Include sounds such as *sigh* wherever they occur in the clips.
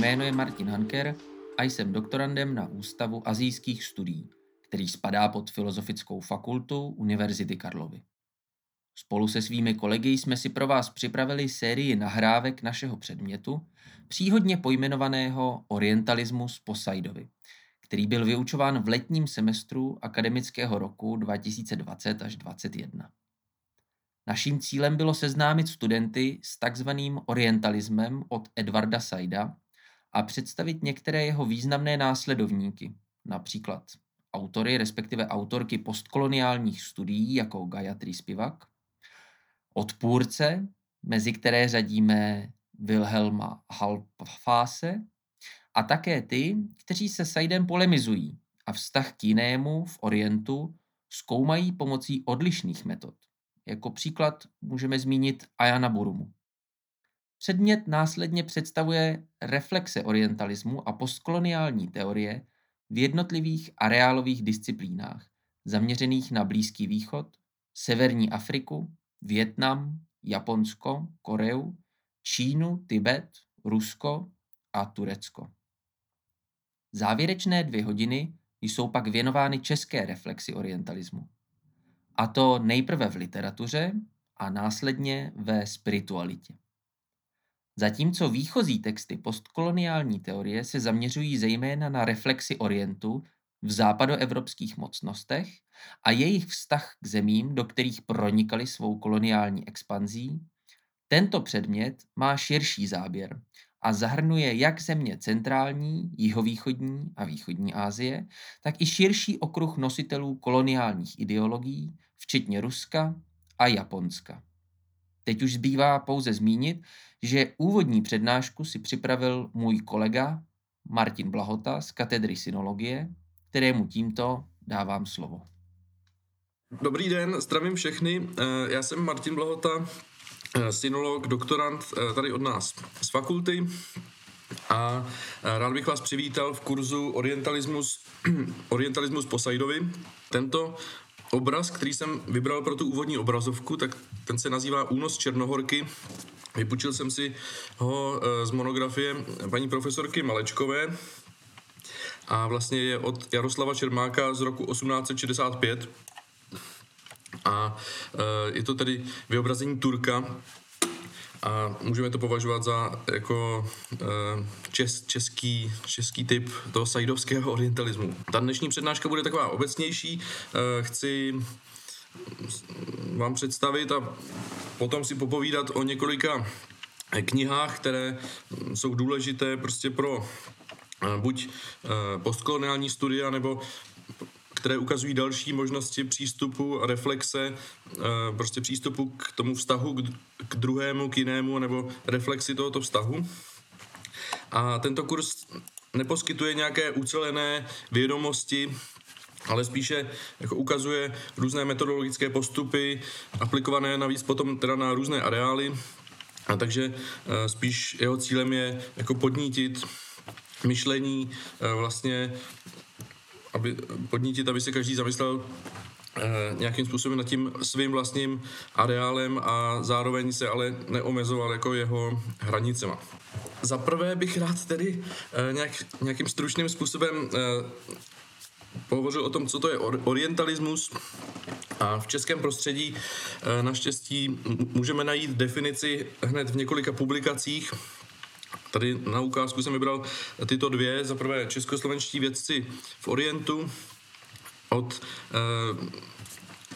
Jméno je Martin Hanker a jsem doktorandem na Ústavu azijských studií, který spadá pod Filozofickou fakultu Univerzity Karlovy. Spolu se svými kolegy jsme si pro vás připravili sérii nahrávek našeho předmětu, příhodně pojmenovaného Orientalismus Posaidovi, který byl vyučován v letním semestru akademického roku 2020 až 2021. Naším cílem bylo seznámit studenty s takzvaným orientalismem od Edvarda Saida a představit některé jeho významné následovníky, například autory, respektive autorky postkoloniálních studií jako Gayatri Spivak, odpůrce, mezi které řadíme Wilhelma Halfase, a také ty, kteří se Saidem polemizují a vztah k jinému v Orientu zkoumají pomocí odlišných metod. Jako příklad můžeme zmínit Ayana Burumu. Předmět následně představuje reflexe orientalismu a postkoloniální teorie v jednotlivých areálových disciplínách, zaměřených na Blízký východ, Severní Afriku, Vietnam, Japonsko, Koreu, Čínu, Tibet, Rusko a Turecko. Závěrečné dvě hodiny jsou pak věnovány české reflexi orientalismu. A to nejprve v literatuře a následně ve spiritualitě. Zatímco výchozí texty postkoloniální teorie se zaměřují zejména na reflexi Orientu v západoevropských mocnostech a jejich vztah k zemím, do kterých pronikali svou koloniální expanzí, tento předmět má širší záběr a zahrnuje jak země centrální, jihovýchodní a východní Asie, tak i širší okruh nositelů koloniálních ideologií, včetně Ruska a Japonska. Teď už zbývá pouze zmínit, že úvodní přednášku si připravil můj kolega Martin Blahota z katedry synologie, kterému tímto dávám slovo. Dobrý den, zdravím všechny. Eh, já jsem Martin Blahota, eh, synolog, doktorant eh, tady od nás z fakulty a rád bych vás přivítal v kurzu Orientalismus, *clears throat* Orientalismus Posaidovi. Tento obraz, který jsem vybral pro tu úvodní obrazovku, tak ten se nazývá Únos Černohorky. Vypučil jsem si ho z monografie paní profesorky Malečkové, a vlastně je od Jaroslava Čermáka z roku 1865 a e, je to tedy vyobrazení Turka a můžeme to považovat za jako e, čes, český, český typ toho sajdovského orientalismu. Ta dnešní přednáška bude taková obecnější. Chci vám představit a potom si popovídat o několika knihách, které jsou důležité prostě pro buď eh, postkoloniální studia, nebo které ukazují další možnosti přístupu a reflexe, eh, prostě přístupu k tomu vztahu k druhému, k jinému, nebo reflexi tohoto vztahu. A tento kurz neposkytuje nějaké ucelené vědomosti, ale spíše jako ukazuje různé metodologické postupy, aplikované navíc potom teda na různé areály. A takže eh, spíš jeho cílem je jako podnítit myšlení eh, vlastně, aby podnítit, aby se každý zamyslel eh, nějakým způsobem nad tím svým vlastním areálem a zároveň se ale neomezoval jako jeho hranicema. Za prvé bych rád tedy nějak, nějakým stručným způsobem pohovořil o tom, co to je orientalismus. A v českém prostředí naštěstí můžeme najít definici hned v několika publikacích, Tady na ukázku jsem vybral tyto dvě. Za prvé českoslovenští vědci v Orientu od eh,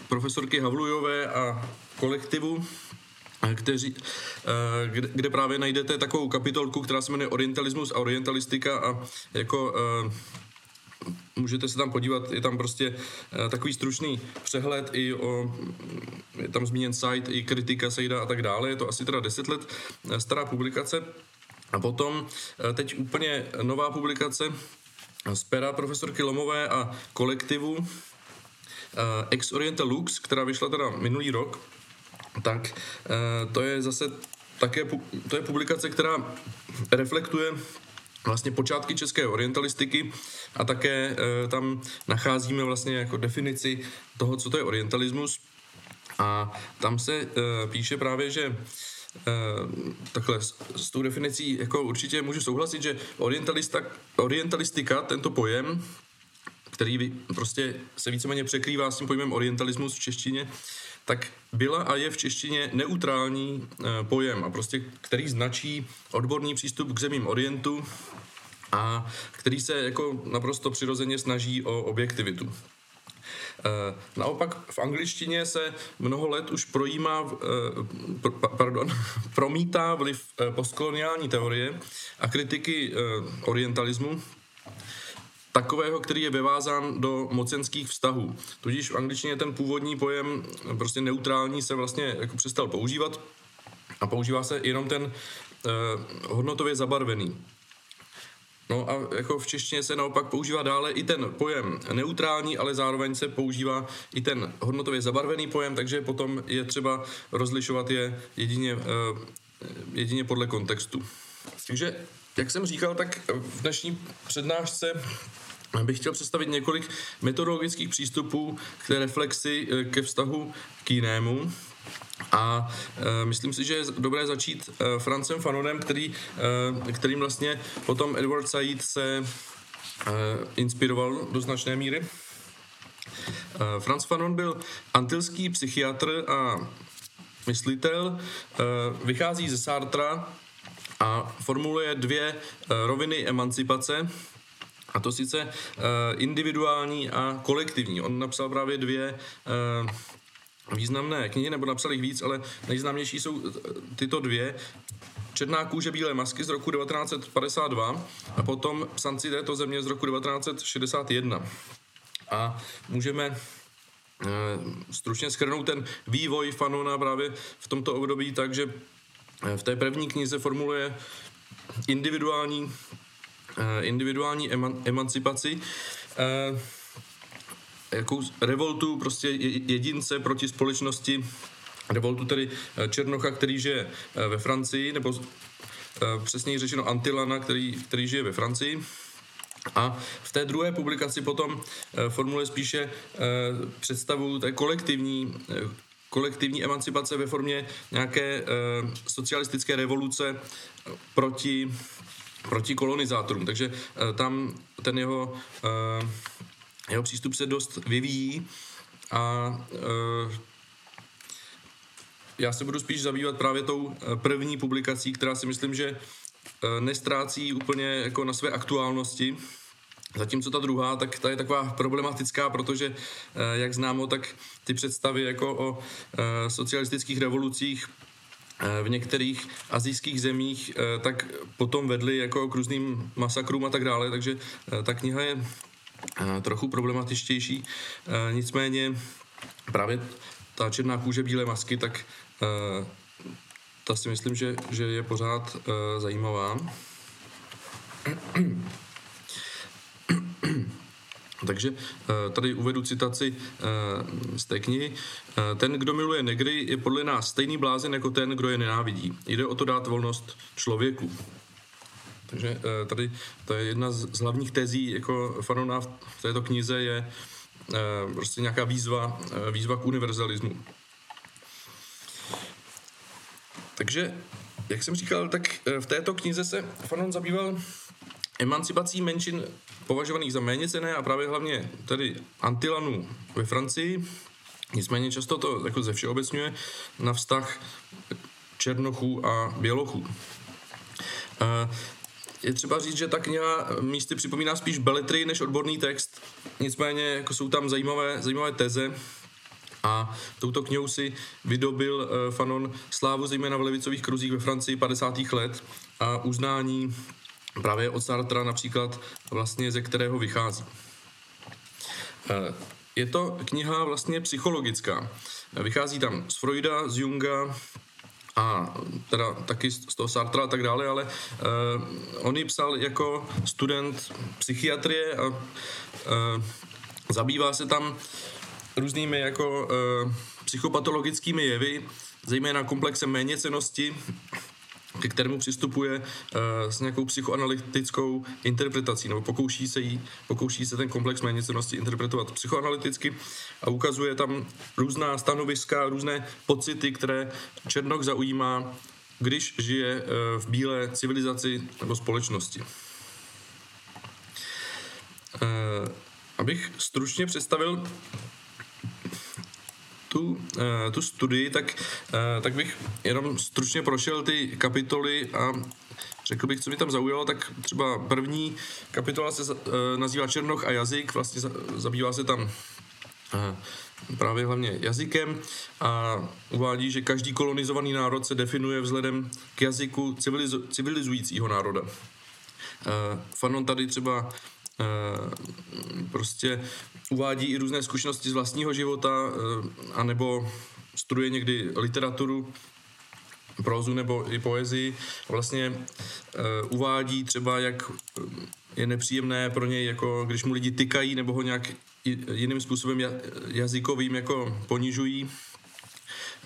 profesorky Havlujové a kolektivu, kteří, eh, kde, právě najdete takovou kapitolku, která se jmenuje Orientalismus a orientalistika a jako můžete se tam podívat, je tam prostě takový stručný přehled i o, je tam zmíněn site i kritika Sejda a tak dále, je to asi teda 10 let stará publikace. A potom eh, teď úplně nová publikace z pera profesorky Lomové a kolektivu eh, Ex Oriente Lux, která vyšla teda minulý rok, tak eh, to je zase také, to je publikace, která reflektuje vlastně počátky české orientalistiky a také tam nacházíme vlastně jako definici toho, co to je orientalismus. A tam se píše právě, že takhle s, s tou definicí jako určitě můžu souhlasit, že orientalistika, tento pojem, který prostě se víceméně překrývá s tím pojmem orientalismus v češtině, tak byla a je v češtině neutrální e, pojem a prostě který značí odborný přístup k zemím Orientu a který se jako naprosto přirozeně snaží o objektivitu. E, naopak v angličtině se mnoho let už projímá, e, pardon, *laughs* promítá vliv postkoloniální teorie a kritiky orientalismu, takového, který je vyvázán do mocenských vztahů. Tudíž v angličtině ten původní pojem prostě neutrální se vlastně jako přestal používat a používá se jenom ten eh, hodnotově zabarvený. No a jako v češtině se naopak používá dále i ten pojem neutrální, ale zároveň se používá i ten hodnotově zabarvený pojem, takže potom je třeba rozlišovat je jedině, eh, jedině podle kontextu. Takže, jak jsem říkal, tak v dnešní přednášce bych chtěl představit několik metodologických přístupů k té reflexi eh, ke vztahu k jinému. A e, myslím si, že je dobré začít e, Francem Fanonem, který, e, kterým vlastně potom Edward Said se e, inspiroval do značné míry. E, Franz Fanon byl antilský psychiatr a myslitel, e, vychází ze Sartra a formuluje dvě roviny emancipace, a to sice uh, individuální a kolektivní. On napsal právě dvě uh, významné knihy, nebo napsal jich víc, ale nejznámější jsou eh, tyto dvě. Černá kůže bílé masky z roku 1952 a potom Psanci této země z roku 1961. A můžeme stručně schrnout ten vývoj Fanona právě v tomto období tak, že v té první knize formuluje individuální Eh, individuální eman, emancipaci, eh, jakou revoltu prostě jedince proti společnosti, revoltu tedy eh, Černocha, který žije ve Francii, nebo přesněji řečeno Antilana, který, který žije ve Francii. A v té druhé publikaci potom formuluje spíše představu té kolektivní kolektivní emancipace ve formě nějaké socialistické revoluce proti proti kolonizátorům. Takže uh, tam ten jeho, uh, jeho přístup se dost vyvíjí a uh, já se budu spíš zabývat právě tou první publikací, která si myslím, že nestrácí úplně jako na své aktuálnosti, Zatímco ta druhá, tak ta je taková problematická, protože, jak známo, tak ty představy jako o socialistických revolucích Eh, v některých azijských zemích eh, tak potom vedli jako k různým masakrům a tak dále, takže eh, ta kniha je trochu problematičtější. Nicméně právě ta černá kůže bílé masky, tak ta si myslím, že, že je pořád zajímavá. Takže eh, tady uvedu citaci eh, z té knihy. Eh, ten, kdo miluje negry, je podle nás stejný blázen jako ten, kdo je nenávidí. Jde o to dát volnost člověku. Takže tady to je jedna z hlavních tezí jako Fanona v této knize je prostě nějaká výzva, výzva k univerzalismu. Takže, jak jsem říkal, tak v této knize se Fanon zabýval emancipací menšin považovaných za méně cené a právě hlavně tedy Antilanů ve Francii. Nicméně často to jako ze všeobecňuje na vztah Černochů a Bělochů. Je třeba říct, že ta kniha místy připomíná spíš beletry než odborný text, nicméně jako jsou tam zajímavé, zajímavé teze a touto knihou si vydobil eh, Fanon slávu zejména v levicových kruzích ve Francii 50. let a uznání právě od Sartra například vlastně, ze kterého vychází. Eh, je to kniha vlastně psychologická. Vychází tam z Freuda, z Junga, a teda taky z toho Sartra a tak dále, ale uh, on ji psal jako student psychiatrie a zabývá se tam různými jako psychopatologickými jevy, zejména komplexem méněcenosti, ke kterému přistupuje uh, s nějakou psychoanalytickou interpretací, nebo pokouší se, jí, pokouší se ten komplex méněcenosti interpretovat psychoanalyticky a ukazuje tam různá stanoviska, různé pocity, které Černoch zaujímá když žije v bílé civilizaci nebo společnosti. Abych stručně představil tu, tu studii, tak, tak bych jenom stručně prošel ty kapitoly a řekl bych, co mi tam zaujalo, tak třeba první kapitola se nazývá Černoch a jazyk, vlastně zabývá se tam právě hlavně jazykem a uvádí, že každý kolonizovaný národ se definuje vzhledem k jazyku civilizu- civilizujícího národa. Fanon tady třeba prostě uvádí i různé zkušenosti z vlastního života, anebo studuje někdy literaturu, prozu nebo i poezii. Vlastně uvádí třeba, jak je nepříjemné pro něj, jako když mu lidi tykají nebo ho nějak jiným způsobem jazykovým jako ponižují.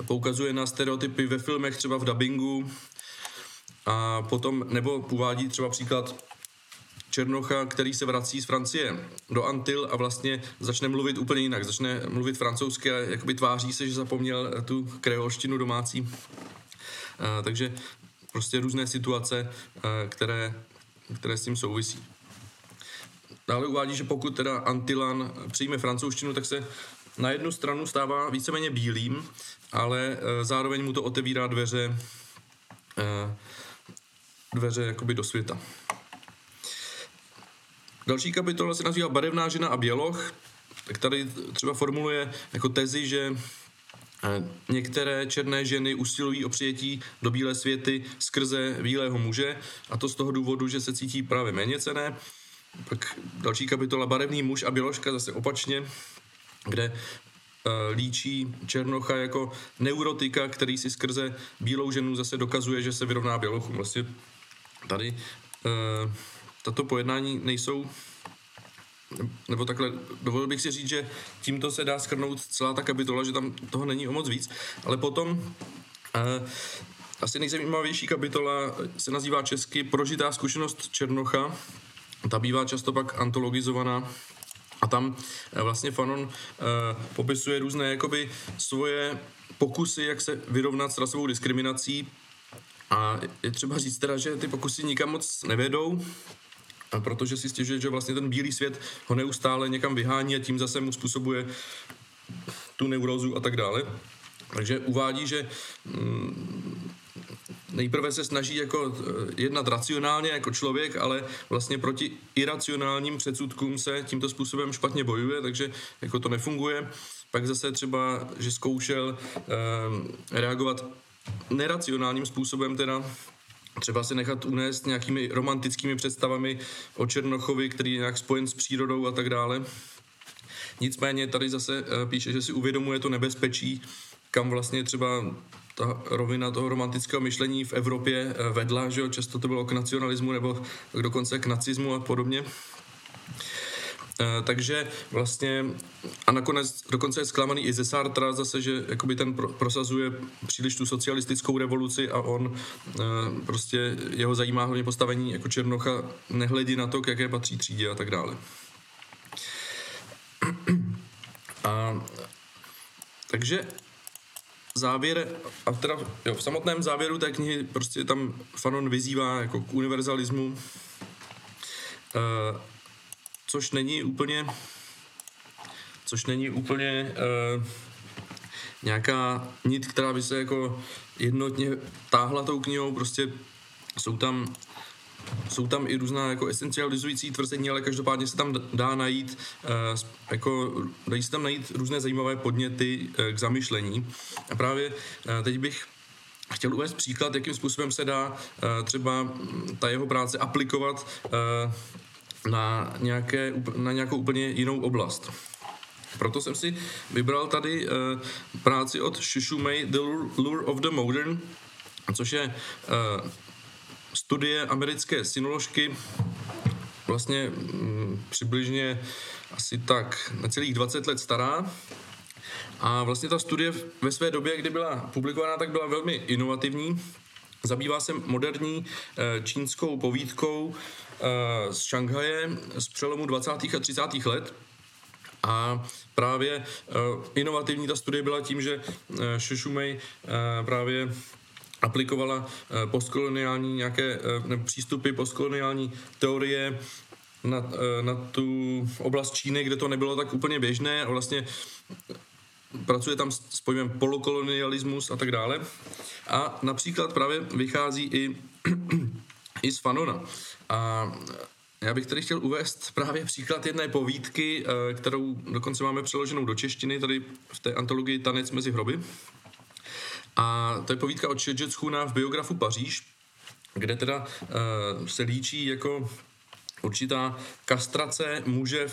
Poukazuje na stereotypy ve filmech, třeba v dubbingu. A potom, nebo uvádí třeba příklad Černocha, který se vrací z Francie do Antil a vlastně začne mluvit úplně jinak. Začne mluvit francouzsky a jakoby tváří se, že zapomněl tu kreolštinu domácí. A, takže prostě různé situace, a, které, které s tím souvisí. Dále uvádí, že pokud teda Antilan přijme francouzštinu, tak se na jednu stranu stává víceméně bílým, ale zároveň mu to otevírá dveře, dveře jakoby do světa. Další kapitola se nazývá Barevná žena a běloch, tak tady třeba formuluje jako tezi, že e, Některé černé ženy usilují o přijetí do bílé světy skrze bílého muže a to z toho důvodu, že se cítí právě méně cené pak další kapitola Barevný muž a Běložka zase opačně, kde uh, líčí Černocha jako neurotika, který si skrze bílou ženu zase dokazuje, že se vyrovná bělochům. Vlastně tady uh, tato pojednání nejsou nebo takhle, dovolil bych si říct, že tímto se dá schrnout celá ta kapitola, že tam toho není o moc víc, ale potom uh, asi nejzajímavější kapitola se nazývá česky Prožitá zkušenost Černocha, ta bývá často pak antologizovaná. A tam eh, vlastně Fanon uh, popisuje různé jakoby svoje pokusy, jak se vyrovnat s rasovou diskriminací. A je třeba říct teda, že ty pokusy nikam moc nevedou, protože si stěžuje, že vlastně ten bílý svět ho neustále někam vyhání a tím zase mu způsobuje tu neurozu a tak dále. Takže uvádí, že mm, nejprve se snaží jako eh, jednat racionálně jako člověk, ale vlastně proti iracionálním předsudkům se tímto způsobem špatně bojuje, takže jako to nefunguje. Pak zase třeba, že zkoušel eh, reagovat neracionálním způsobem teda třeba se nechat unést nějakými romantickými představami o Černochovi, který je nějak spojen s přírodou a tak dále. Nicméně tady zase eh, píše, že si uvědomuje to nebezpečí, kam vlastně třeba ta rovina toho romantického myšlení v Evropě eh, vedla, že jo, často to bylo k nacionalismu nebo dokonce k nacismu a podobně. Eh, takže vlastně a nakonec dokonce je zklamaný i ze Sartra zase, že jakoby ten prosazuje příliš tu socialistickou revoluci a on eh, prostě jeho zajímá hlavně postavení jako Černocha, nehledí na to, k jaké patří třídě a tak dále. *clears throat* A, takže závěr, a teda jo, v samotném závěru té knihy prostě tam Fanon vyzývá jako k univerzalismu, uh, což není úplně což není úplně uh, nějaká nit, která by se jako jednotně táhla tou knihou, prostě jsou tam jsou tam i různá jako esencializující tvrzení, ale každopádně se tam dá najít, uh, jako, dají se tam najít různé zajímavé podněty uh, k zamyšlení. A právě teď bych chtěl uvést příklad, jakým způsobem se dá třeba ta jeho práce aplikovat na, nějaké, na nějakou úplně jinou oblast. Proto jsem si vybral tady uh, práci od Shishumei The Lure of the Modern, což je uh, studie americké synoložky vlastně mm, přibližně asi tak necelých 20 let stará. A vlastně ta studie ve své době, kdy byla publikovaná, tak byla velmi inovativní. Zabývá se moderní e, čínskou povídkou z Šanghaje z přelomu 20. a 30. let. A právě e, inovativní ta studie byla tím, že Shishumei právě aplikovala postkoloniální nějaké přístupy postkoloniální teorie na, na tu oblast Číny, kde to nebylo tak úplně běžné a vlastně pracuje tam s pojmem polokolonialismus a tak dále. A například právě vychází i, *clears throat* i z Fanona. A já bych tady chtěl uvést právě příklad jedné povídky, eh, kterou dokonce máme přeloženou do češtiny, tady v té antologii Tanec mezi hroby. A to je povídka od Schuna v biografu Paříž, kde teda uh, se líčí jako určitá kastrace muže,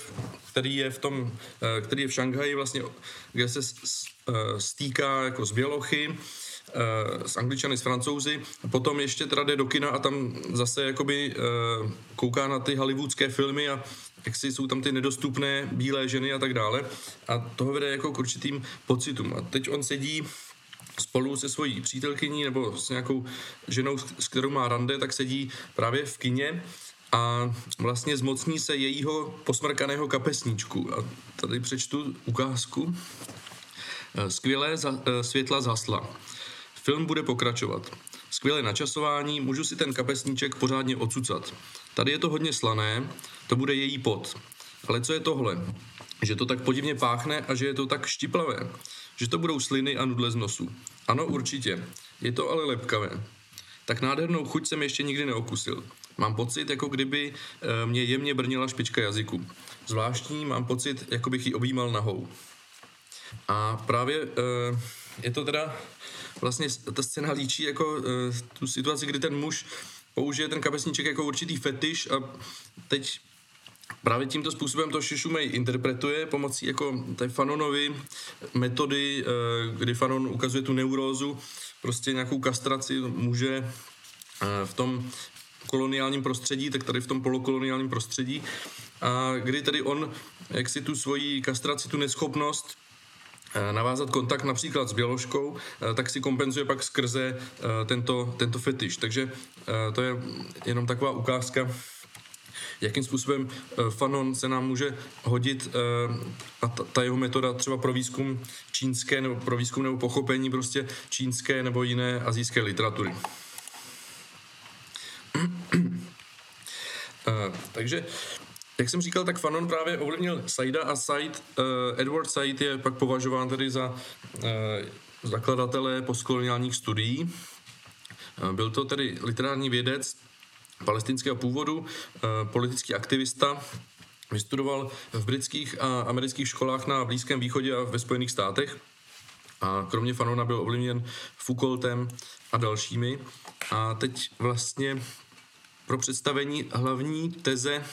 který je v tom, eh, který je v Šanghaji vlastně, kde se stýká jako z bělochy, s angličany, s francouzi, potom ještě teda jde do kina a tam zase jakoby kouká na ty hollywoodské filmy a jak si jsou tam ty nedostupné bílé ženy a tak dále a toho vede jako k určitým pocitům. A teď on sedí spolu se svojí přítelkyní nebo s nějakou ženou, s kterou má rande, tak sedí právě v kině a vlastně zmocní se jejího posmrkaného kapesníčku. A tady přečtu ukázku. Skvělé za, světla zasla. Film bude pokračovat. Skvělé načasování, můžu si ten kapesníček pořádně odsucat. Tady je to hodně slané, to bude její pot. Ale co je tohle? Že to tak podivně páchne a že je to tak štiplavé. Že to budou sliny a nudle z nosu. Ano, určitě. Je to ale lepkavé. Tak nádhernou chuť jsem ještě nikdy neokusil. Mám pocit, jako kdyby eh, mě jemně brnila špička jazyku. Zvláštní, mám pocit, jako bych ji objímal nahou. A právě eh, je to teda vlastně ta scéna líčí jako tu situaci, kdy ten muž použije ten kapesníček jako určitý fetiš a teď Právě tímto způsobem to Shishumei interpretuje pomocí jako té Fanonovy metody, kdy Fanon ukazuje tu neurózu, prostě nějakou kastraci muže v tom koloniálním prostředí, tak tady v tom polokoloniálním prostředí, a kdy tady on, jak si tu svoji kastraci, tu neschopnost eh, navázat kontakt například s běložkou, eh, tak si kompenzuje pak skrze eh, tento, tento fetiš. Takže to je jenom taková ukázka, jakým způsobem Fanon se nám může hodit a ta, jeho metoda třeba pro výzkum čínské nebo pro výzkum nebo pochopení prostě čínské nebo jiné azijské literatury. Takže, jak jsem říkal, tak Fanon právě ovlivnil Saida a Said, uh, Edward Said je pak považován tedy za uh, zakladatele postkoloniálních studií. Uh, byl to tedy literární vědec palestinského původu, uh, politický aktivista, vystudoval v britských a amerických školách na Blízkém východě a ve Spojených státech. A kromě Fanona byl ovlivněn Foucaultem a dalšími. A teď vlastně pro představení hlavní teze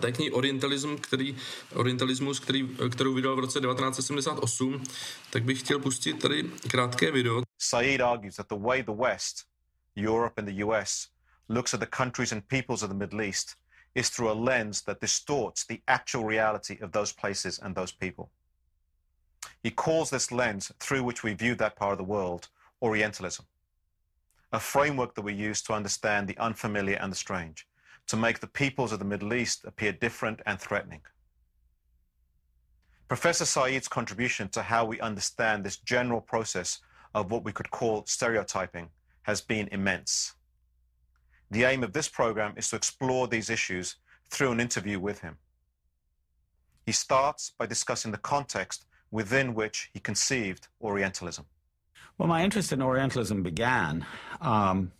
té knihy Orientalism, který, Orientalismus, který, kterou vydal v roce 1978, tak bych chtěl pustit tady krátké video. Said argues that the way the West, Europe and the US, looks at the countries and peoples of the Middle East is through a lens that distorts the actual reality of those places and those people. He calls this lens through which we view that part of the world Orientalism. a framework that we use to understand the unfamiliar and the strange, to make the peoples of the Middle East appear different and threatening. Professor Said's contribution to how we understand this general process of what we could call stereotyping has been immense. The aim of this program is to explore these issues through an interview with him. He starts by discussing the context within which he conceived Orientalism. Well, my interest in Orientalism began um,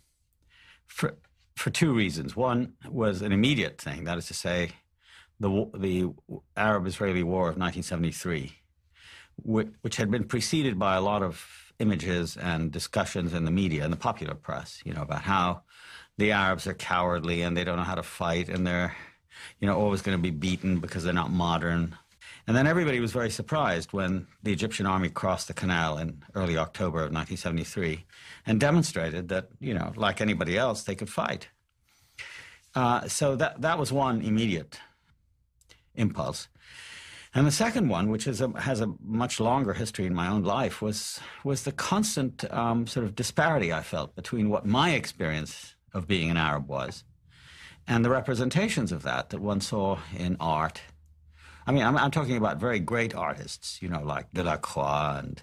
for for two reasons. One was an immediate thing, that is to say, the the Arab-Israeli War of 1973, which, which had been preceded by a lot of images and discussions in the media and the popular press, you know, about how the Arabs are cowardly and they don't know how to fight and they're, you know, always going to be beaten because they're not modern and then everybody was very surprised when the Egyptian army crossed the canal in early October of 1973 and demonstrated that, you know, like anybody else, they could fight. Uh, so that, that was one immediate impulse. And the second one, which is a, has a much longer history in my own life, was, was the constant um, sort of disparity I felt between what my experience of being an Arab was and the representations of that that one saw in art I mean, I'm, I'm, talking about very great artists, you know, like Delacroix and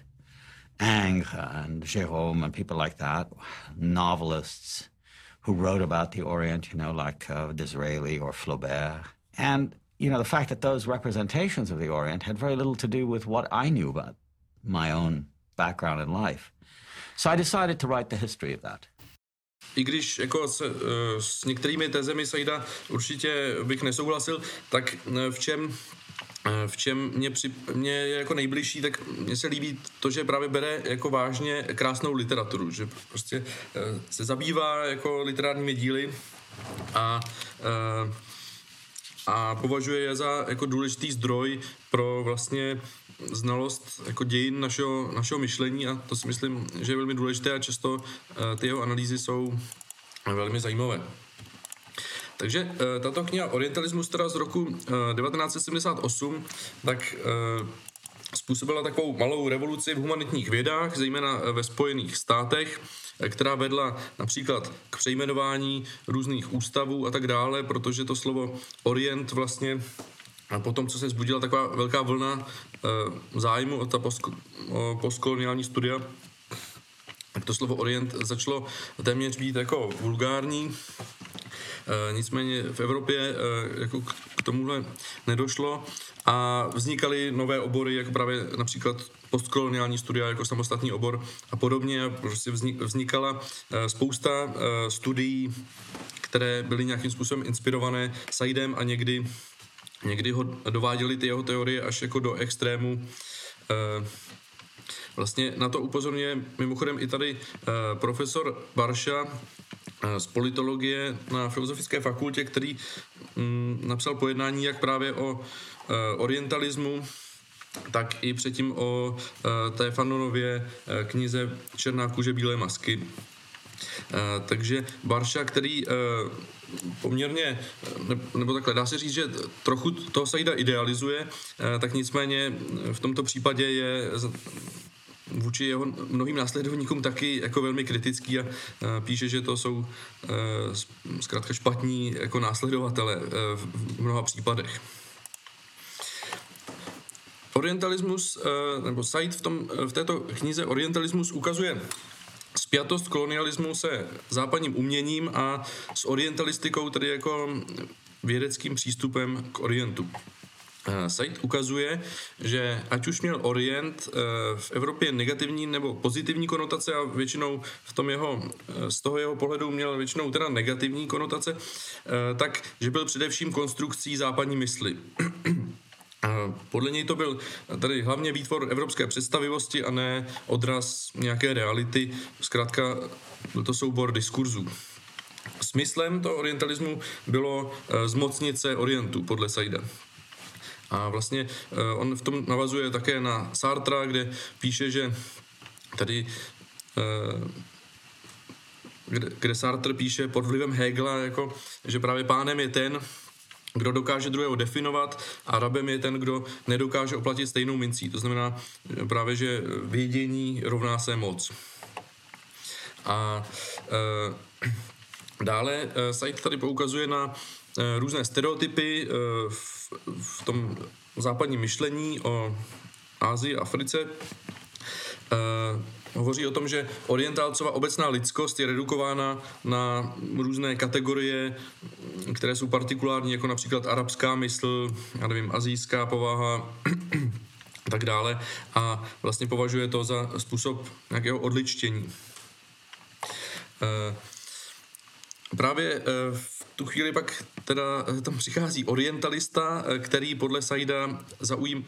Ingres and Jérôme and people like that, novelists who wrote about the Orient, you know, like uh, Disraeli or Flaubert. And, you know, the fact that those representations of the Orient had very little to do with what I knew about my own background in life. So I decided to write the history of that. I když jako s, eh, s některými tezemi Saida určitě bych nesouhlasil, tak eh, v čem v čem mě, při, mě je jako nejbližší, tak mně se líbí to, že právě bere jako vážně krásnou literaturu, že prostě se zabývá jako literárními díly a, a považuje je za jako důležitý zdroj pro vlastně znalost jako dějin našeho, našeho myšlení a to si myslím, že je velmi důležité a často eh, ty jeho analýzy jsou velmi zajímavé. Takže eh, tato kniha Orientalismus teda z roku 1978 eh, tak způsobila takovou malou revoluci v humanitních vědách, zejména ve Spojených státech, která vedla například k přejmenování různých ústavů a tak dále, protože to slovo Orient vlastně a potom, co se zbudila taková velká vlna e, zájmu o ta posko, o postkoloniální studia, tak to slovo Orient začalo téměř být jako vulgární. E, nicméně v Evropě e, jako k, tomuhle nedošlo a vznikaly nové obory, jako právě například postkoloniální studia jako samostatný obor a podobně. Prostě vznikala spousta studií, které byly nějakým způsobem inspirované Saidem a někdy Někdy ho dováděli ty jeho teorie až jako do extrému. Eh, vlastně na to upozorňuje mimochodem i tady eh, profesor Barša eh, z politologie na Filozofické fakultě, který mm, napsal pojednání jak právě o orientalismu, tak i předtím o té Fanonově knize Černá kůže bílé masky. Takže Barša, který poměrně, nebo takhle, dá se říct, že trochu toho Saida idealizuje, eh, tak nicméně v tomto případě je vůči jeho mnohým následovníkům taky jako velmi kritický a píše, že to jsou eh, zkrátka špatní jako následovatele v mnoha případech. Orientalismus, nebo Said v, tom, v této knize Orientalismus ukazuje spjatost kolonialismu se západním uměním a s orientalistikou, tedy jako vědeckým přístupem k Orientu. Eh, Said ukazuje, že ať už měl Orient eh, v Evropě negativní nebo pozitivní konotace a většinou v tom jeho, eh, z toho jeho pohledu měl většinou teda negativní konotace, tak že byl především konstrukcí západní mysli. Podle něj to byl tady hlavně výtvor evropské představivosti a ne odraz nějaké reality. Zkrátka byl to soubor diskurzů. Smyslem toho orientalismu bylo zmocnit se Orientu, podle Saida. A vlastně eh, on v tom navazuje také na Sartra, kde píše, že tady eh, kde, Sartre píše pod vlivem Hegela, jako, že právě pánem je ten, kdo dokáže druhého definovat a rabem je ten, kdo nedokáže oplatit stejnou mincí. To znamená právě, že vědění rovná se moc. A e, *clears throat* dále e, Said tady poukazuje na e, různé stereotypy e, v, v tom západním myšlení o Ázii, Africe. E, hovoří o tom, že orientálcová obecná lidskost je redukována na různé kategorie, které jsou partikulární, jako například arabská mysl, já nevím, azijská povaha, a tak dále a vlastně považuje to za způsob nějakého odličtění. Eh, právě eh, v tu chvíli pak teda eh, tam přichází orientalista, eh, který podle Saida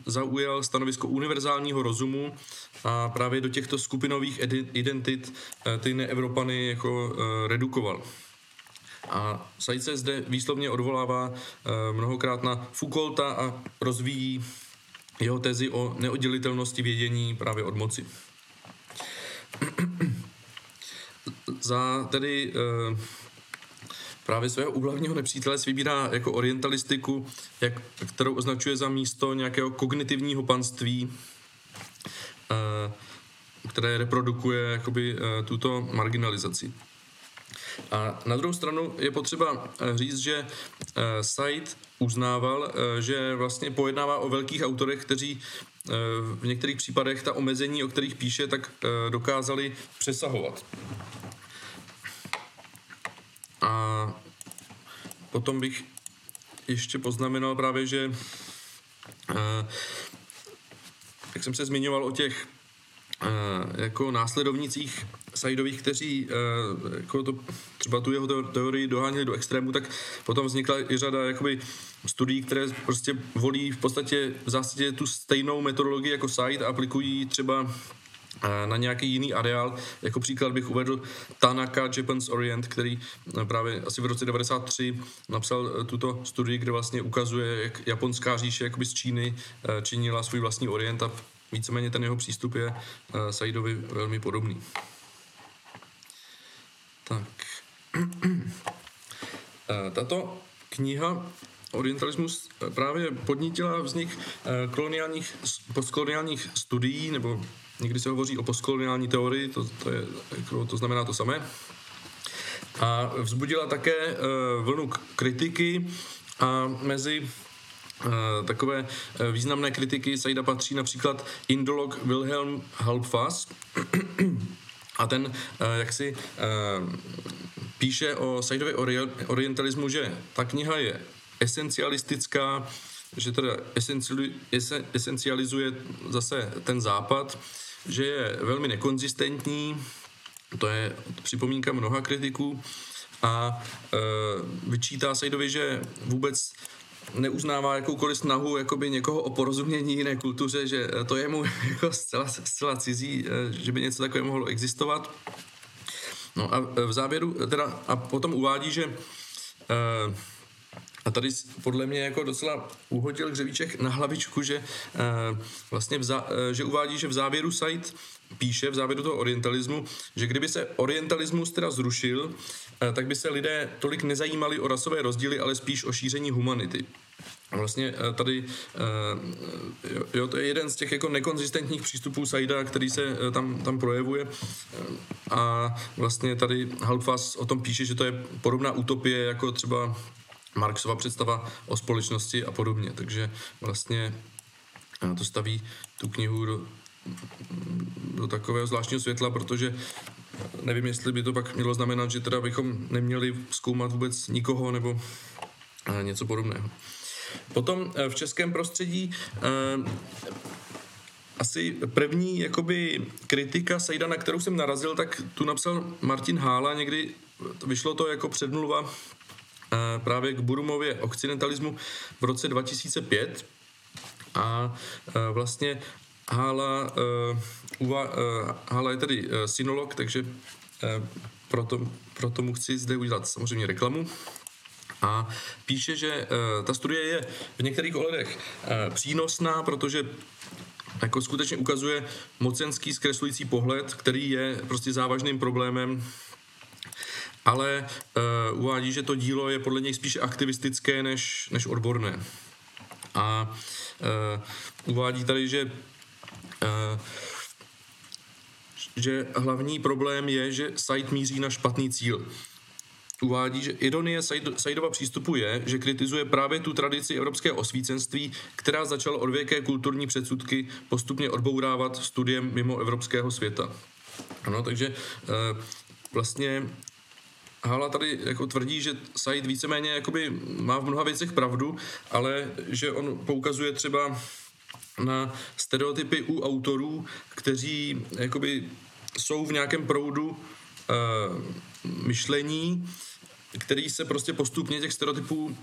zaujal stanovisko univerzálního rozumu a právě do těchto skupinových identit eh, ty neevropany jako redukoval. A Said se zde výslovně odvolává mnohokrát na Foucaulta a rozvíjí jeho tezi o neoddělitelnosti vědění právě od moci. *clears throat* Za tedy právě svého úhlavního nepřítele si vybírá jako orientalistiku, jak, kterou označuje za místo nějakého kognitivního panství, eh, které reprodukuje jakoby, eh, tuto marginalizaci. A na druhou stranu je potřeba eh, říct, že Said uznával, že vlastně pojednává o velkých autorech, kteří v některých případech ta omezení, o kterých píše, tak dokázali přesahovat. A potom bych ještě poznamenal právě, že jak jsem se zmiňoval o těch jako následovnících Saidových, kteří jako to, třeba tu jeho teorii doháněli do extrému, tak potom vznikla i řada jakoby, studií, které prostě volí v podstatě v zásadě tu stejnou metodologii jako Said a aplikují třeba na nějaký jiný areál. Jako příklad bych uvedl Tanaka Japan's Orient, který právě asi v roce 93 napsal tuto studii, kde vlastně ukazuje, jak japonská říše jakoby z Číny činila svůj vlastní orient a víceméně ten jeho přístup je Saidovi velmi podobný. Tak. *clears throat* Tato kniha Orientalismus právě podnítila vznik koloniálních, postkoloniálních studií, nebo někdy se hovoří o postkoloniální teorii, to, to, je, jako, to znamená to samé. A vzbudila také vlnu kritiky a mezi Eh, takové eh, významné kritiky Saida patří například indolog Wilhelm Halbfass, a ten, eh, jak si píše o Saidově orientalismu, že ta kniha je esencialistická, že teda esencializuje zase ten západ, že je velmi nekonzistentní, to je připomínka mnoha kritiků, a e, vyčítá Saidovi, že vůbec neuznává jakoukoliv snahu jakoby někoho o porozumění jiné kultuře, že to je mu *laughs* jako zcela, zcela cizí, eh, že by něco takového mohlo existovat. No a v závěru teda a potom uvádí, že eh, a tady podle mě jako docela uhodil Hřebíček na hlavičku, že eh, vlastně vza, že uvádí, že v závěru site píše v závěru toho orientalismu, že kdyby se orientalismus teda zrušil, eh, tak by se lidé tolik nezajímali o rasové rozdíly, ale spíš o šíření humanity. Vlastně tady, jo, to je jeden z těch jako nekonzistentních přístupů Saida, který se tam, tam projevuje. A vlastně tady Halfas o tom píše, že to je podobná utopie jako třeba Marxova představa o společnosti a podobně. Takže vlastně to staví tu knihu do, do takového zvláštního světla, protože nevím, jestli by to pak mělo znamenat, že teda bychom neměli zkoumat vůbec nikoho nebo eh, něco podobného. Potom eh, v českém prostředí eh, asi první jakoby kritika Sejda, na kterou jsem narazil, tak tu napsal Martin Hála, někdy vyšlo to jako předmluva právě k Burumově occidentalismu v roce 2005 a vlastně Hála, uh, uva, uh, Hála je tedy uh, synolog, takže proto, proto mu chci zde udělat samozřejmě reklamu. A píše, že ta studie je v některých ohledech přínosná, protože jako skutečně ukazuje mocenský zkreslující pohled, který je prostě závažným problémem ale uh, uvádí, že to dílo je podle něj spíše aktivistické než, než odborné. A uh, uvádí tady, že Eh, že hlavní problém je, že site míří na špatný cíl. Uvádí, že ironie Saidova přístupu je, že kritizuje právě tu tradici evropského osvícenství, která začala odvěké kulturní předsudky postupně odbourávat studiem mimo evropského světa. Ano, takže e, vlastně Hala tady jako tvrdí, že Said víceméně jakoby má v mnoha věcech pravdu, ale že on poukazuje třeba na stereotypy u autorů, kteří jakoby jsou v nějakém proudu uh, myšlení, který se prostě postupně těch stereotypů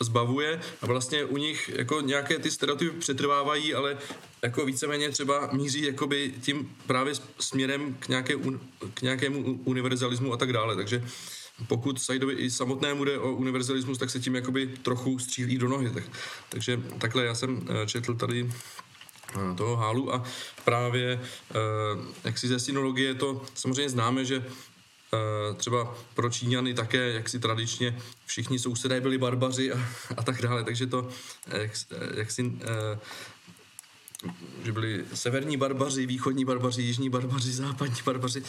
zbavuje a vlastně u nich jako nějaké ty stereotypy přetrvávají, ale jako víceméně třeba míří jakoby tím právě směrem k, nějaké, k nějakému univerzalismu a tak dále. Takže pokud Saidovi i samotnému jde o univerzalismus, tak se tím jakoby trochu střílí do nohy. Tak, takže takhle já jsem eh, četl tady eh, toho hálu a právě eh, jak si ze synologie to samozřejmě známe, že třeba pro Číňany také, jak si tradičně všichni sousedé byli barbaři a, a tak dále, takže to, jak, jak si, že byli severní barbaři, východní barbaři, jižní barbaři, západní barbaři,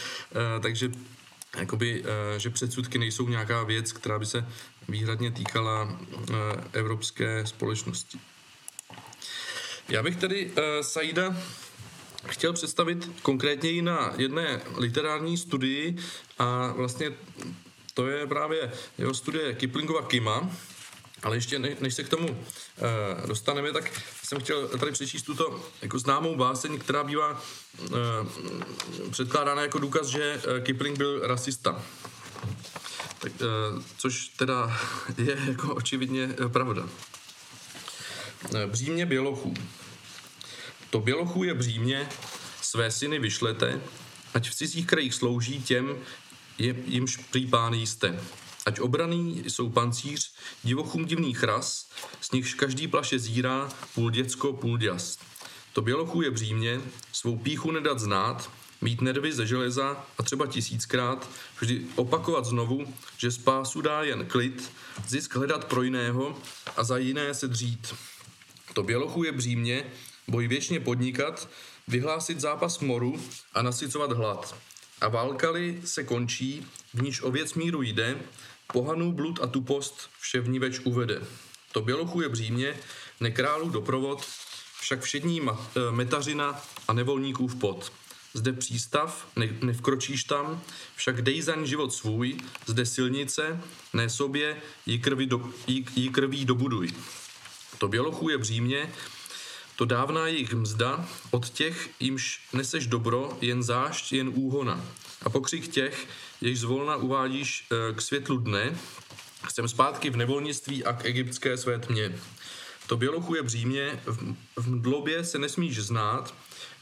takže jakoby, eh, že předsudky nejsou nějaká věc, která by se výhradně týkala eh, evropské společnosti. Já bych tedy Saida chtěl představit konkrétně na jedné literární studii a vlastně to je právě jeho studie Kiplingova Kima, ale ještě než se k tomu uh, dostaneme, tak jsem chtěl tady přečíst tuto jako známou báseň, která bývá uh, předkládána jako důkaz, že uh, Kipling byl rasista. Tak, uh, což teda *laughs* je jako očividně pravda. Břímě bělochů. To bělochů je břímě, své syny vyšlete, ať v cizích krajích slouží těm, jimž prý pán jste. Ať obraný jsou pancíř divochům divných ras, z nichž každý plaše zírá, půl děcko, půl děs. To bělochů je břímě, svou píchu nedat znát, mít nervy ze železa a třeba tisíckrát, vždy opakovat znovu, že spásu dá jen klid, zisk hledat pro jiného a za jiné se dřít. To bělochů je břímě, boj věčně podnikat, vyhlásit zápas moru a nasycovat hlad. A válkali se končí, v níž o věc míru jde, pohanů blud a tupost vše v ní več uvede. To bělochu je břímě, nekrálu doprovod, však všední eh, metařina a nevolníků v pot. Zde přístav, ne, nevkročíš tam, však dej zaň život svůj, zde silnice, ne sobě, jí krví, do, jí, jí krví dobuduj. To bělochu je břímě, to dávná jejich mzda od těch, jimž neseš dobro, jen zášť, jen úhona. A pokřik těch, jež zvolna uvádíš eh, k světlu dne, jsem zpátky v nevolnictví a k egyptské své tmě. To bělochu je břímě, v, v mdlobě se nesmíš znát,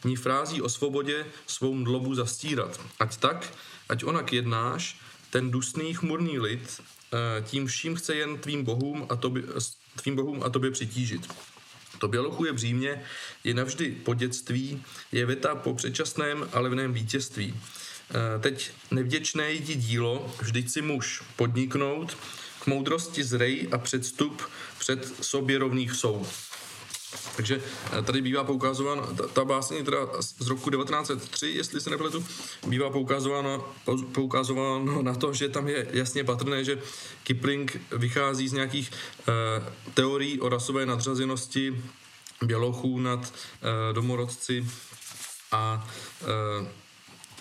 ní frází o svobodě svou mdlobu zastírat. Ať tak, ať onak jednáš, ten dusný chmurný lid, eh, tím vším chce jen tvým bohům a tobě, tvým bohům a tobě přitížit. To bělochuje břímě je navždy po dětství, je věta po předčasném a levném vítězství. E, teď nevděčné jdi dílo, vždyť si muž podniknout, k moudrosti zrej a předstup před sobě rovných soud. Takže eh, tady bývá poukazován, ta, ta básně teda z roku 1903, jestli se nepletu, bývá poukazováno, poukazováno na to, že tam je jasně patrné, že Kipling vychází z nějakých uh, teorií o rasové nadřazenosti bělochů nad uh, domorodci a uh,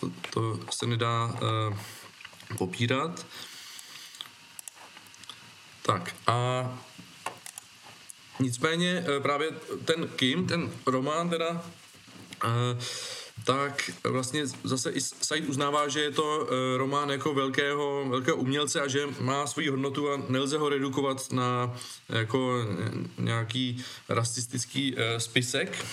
to, to se nedá uh, popírat. Tak a Nicméně eh, právě ten Kim, ten román teda, eh, tak vlastně zase i Said uznává, že je to eh, román jako velkého, velkého umělce a že má svoji hodnotu a nelze ho redukovat na jako nějaký rasistický spisek.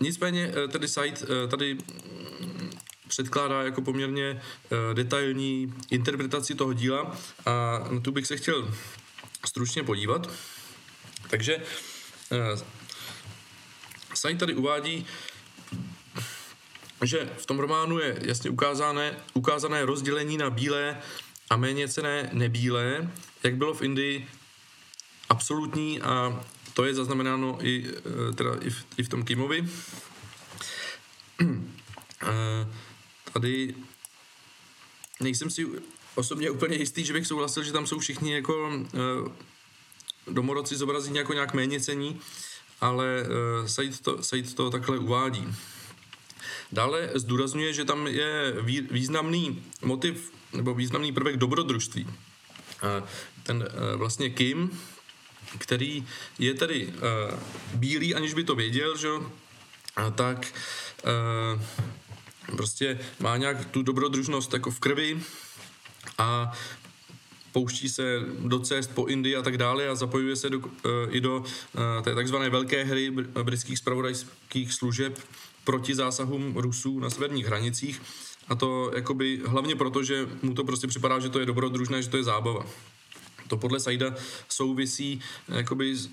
Nicméně tedy Said tady mm, předkládá jako poměrně detailní interpretaci toho díla a na tu bych se chtěl stručně podívat. Takže uh, Sain tady uvádí, že v tom románu je jasně ukázané, ukázané rozdělení na bílé a méně cené nebílé, jak bylo v Indii absolutní a to je zaznamenáno i, eh, teda i, v, i v tom Kimovi. Eh, tady nejsem si osobně úplně jistý, že bych souhlasil, že tam jsou všichni jako domorodci zobrazí jako nějak méně cení, ale uh, Said, to, Said to takhle uvádí. Dále zdůrazňuje, že tam je významný motiv nebo významný prvek dobrodružství. Uh, ten uh, vlastně Kim, který je tedy uh, bílý, aniž by to věděl, že tak uh, prostě má nějak tu dobrodružnost jako v krvi a pouští se do cest po Indii a tak dále a zapojuje se do, uh, i do uh, té takzvané velké hry britských spravodajských služeb proti zásahům Rusů na severních hranicích. A to jakoby hlavně proto, že mu to prostě připadá, že to je dobrodružné, že to je zábava. To podle Saida souvisí eh, jakoby s,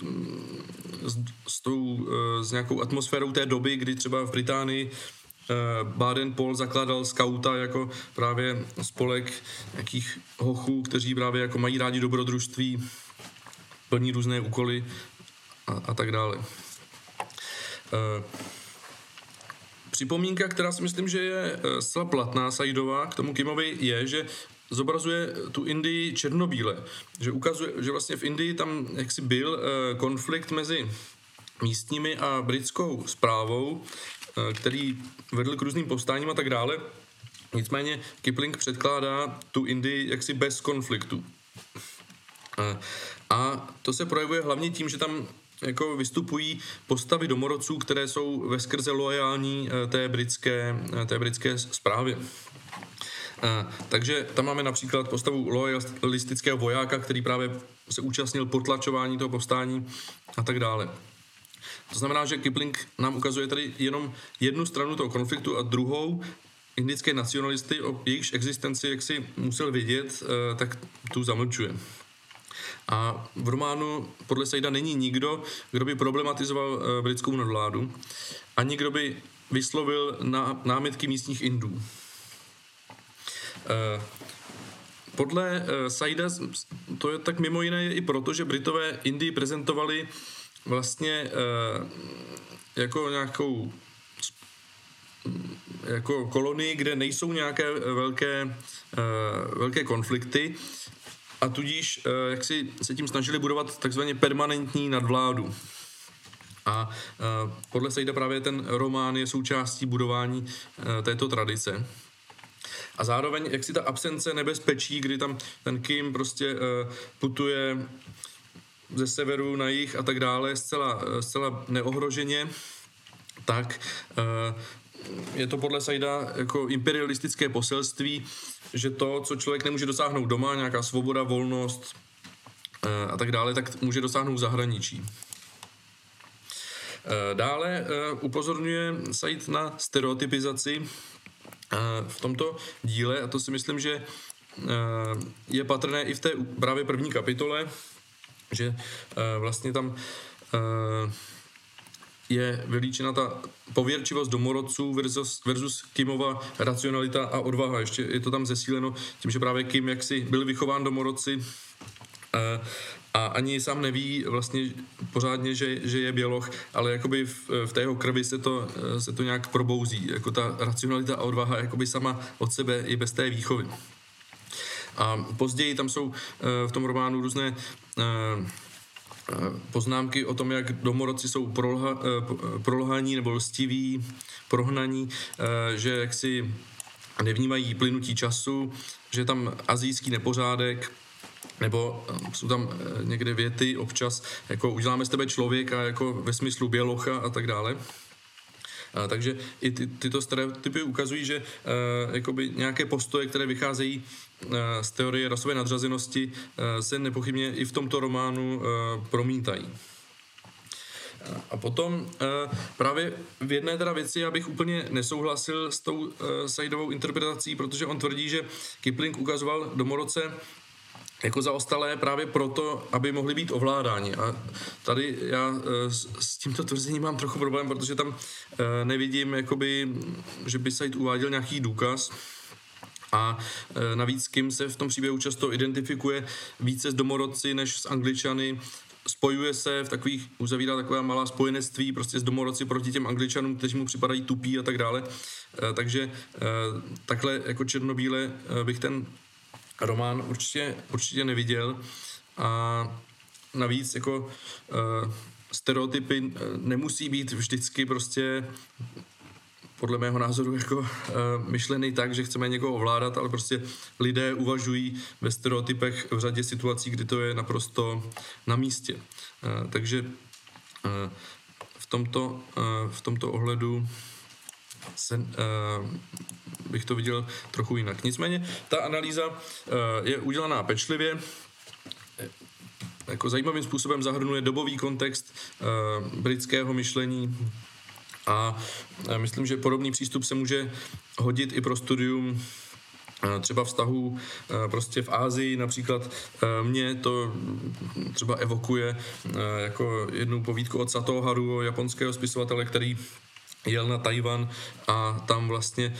s, s, tou, s nějakou atmosférou té doby, kdy třeba v Británii Eh, Baden-Paul zakládal skauta jako právě spolek nějakých hochů, kteří právě jako mají rádi dobrodružství, plní různé úkoly a, a tak dále. E, připomínka, která si myslím, že je eh, zcela platná Saidová k tomu Kimovi, je, že zobrazuje tu Indii černobíle, že ukazuje, že vlastně v Indii tam jaksi byl konflikt mezi místními a britskou zprávou, který vedl k různým povstáním a tak dále. Nicméně Kipling předkládá tu Indii jaksi bez konfliktu. A to se projevuje hlavně tím, že tam jako vystupují postavy domorodců, které jsou ve skrze loajální eh, té britské, eh, té britské zprávě. Eh, takže tam máme například postavu lojalistického vojáka, který právě se účastnil potlačování toho povstání a tak dále. To znamená, že Kipling nám ukazuje tady jenom jednu stranu toho konfliktu a druhou, indické nacionalisty, o jejichž existenci, jak si musel vědět, tak tu zamlčuje. A v románu podle Sejda není nikdo, kdo by problematizoval eh, britskou nadvládu, ani kdo by vyslovil námitky místních Indů. Eh, podle eh, Saida to je tak mimo jiné i proto, že Britové Indii prezentovali vlastně jako nějakou jako kolonii, kde nejsou nějaké velké, velké konflikty a tudíž eh, jak si se tím snažili budovat takzvaně permanentní nadvládu. A eh, podle Sejda právě ten román je součástí budování eh, této tradice. A zároveň, jak si ta absence nebezpečí, kdy tam ten Kim prostě putuje ze severu na jih a tak dále zcela, zcela neohroženě, tak je to podle Saida jako imperialistické poselství, že to, co člověk nemůže dosáhnout doma, nějaká svoboda, volnost eh, a tak dále, tak může dosáhnout v zahraničí. Eh, dále eh, upozorňuje Said na stereotypizaci v tomto díle a to si myslím, že je patrné i v té právě první kapitole, že vlastně tam je vylíčena ta pověrčivost domorodců versus, versus Kimova racionalita a odvaha. Ještě je to tam zesíleno tím, že právě Kim jaksi byl vychován domorodci eh, a ani sám neví vlastně pořádně, že, že je běloch, ale jakoby v, v té jeho krvi se to, eh, se to nějak probouzí, jako ta racionalita a odvaha jakoby sama od sebe i bez té výchovy. A později tam jsou eh, v tom románu různé poznámky o tom, jak domorodci jsou prolha, eh, prolhaní nebo lstiví, prohnaní, eh, že jaksi nevnímají plynutí času, že tam azijský nepořádek, nebo eh, jsou tam někde věty občas, jako uděláme z tebe člověka, jako ve smyslu bělocha a tak dále. Takže i ty, tyto stereotypy ukazují, že uh, jakoby nějaké postoje, které vycházejí uh, z teorie rasové nadřazenosti, uh, se nepochybně i v tomto románu promítají. A potom právě v jedné teda věci já bych úplně nesouhlasil s tou Saidovou interpretací, protože on tvrdí, že Kipling ukazoval domorodce jako zaostalé právě proto, aby mohli být ovládáni. A tady já e, s tímto tvrzením mám trochu problém, protože tam e, nevidím, jakoby, že by Said uváděl nějaký důkaz. A e, navíc Kim se v tom příběhu často identifikuje více s domorodci než s Angličany, spojuje se v takových, uzavírá taková malá spojenectví prostě s domorodci proti těm Angličanům, kteří mu připadají tupí a tak dále. Takže takhle jako černobíle bych ten román určitě, určitě neviděl a navíc jako uh, stereotypy uh, nemusí být vždycky prostě podle mého názoru jako uh, myšlený tak, že chceme někoho ovládat, ale prostě lidé uvažují ve stereotypech v řadě situací, kdy to je naprosto na místě. Uh, takže uh, v tomto, uh, v tomto ohledu se, uh, bych to viděl trochu jinak. Nicméně ta analýza uh, je udělaná pečlivě, jako zajímavým způsobem zahrnuje dobový kontext uh, britského myšlení a uh, myslím, že podobný přístup se může hodit i pro studium třeba vztahů prostě v Ázii například mě to třeba evokuje jako jednu povídku od Satoharu, Haru, japonského spisovatele, který jel na Tajvan a tam vlastně e,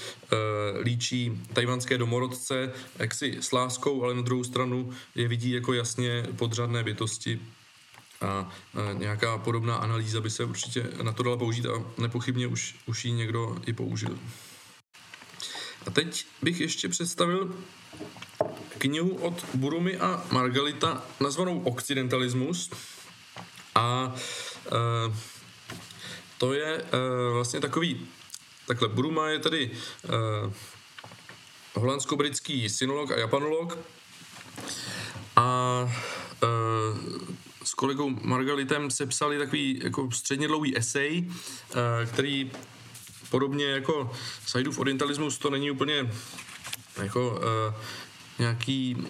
líčí tajvanské domorodce jaksi s láskou, ale na druhou stranu je vidí jako jasně podřadné bytosti a e, nějaká podobná analýza by se určitě na to dala použít a nepochybně už, už ji někdo i použil. A teď bych ještě představil knihu od Burumy a Margalita nazvanou Occidentalismus a e, to je uh, vlastně takový, takhle Buruma je tedy uh, holandsko-britský synolog a japanolog. A uh, s kolegou Margalitem sepsali takový jako středně dlouhý esej, uh, který podobně jako Saidův orientalismus to není úplně jako uh, nějaký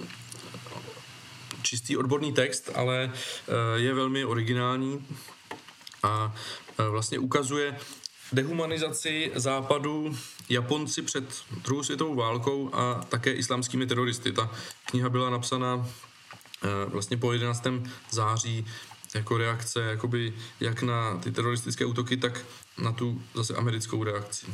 čistý odborný text, ale je velmi originální a vlastně ukazuje dehumanizaci západu Japonci před druhou světovou válkou a také islámskými teroristy. Ta kniha byla napsána vlastně po 11. září jako reakce jakoby jak na ty teroristické útoky, tak na tu zase americkou reakci. Uh,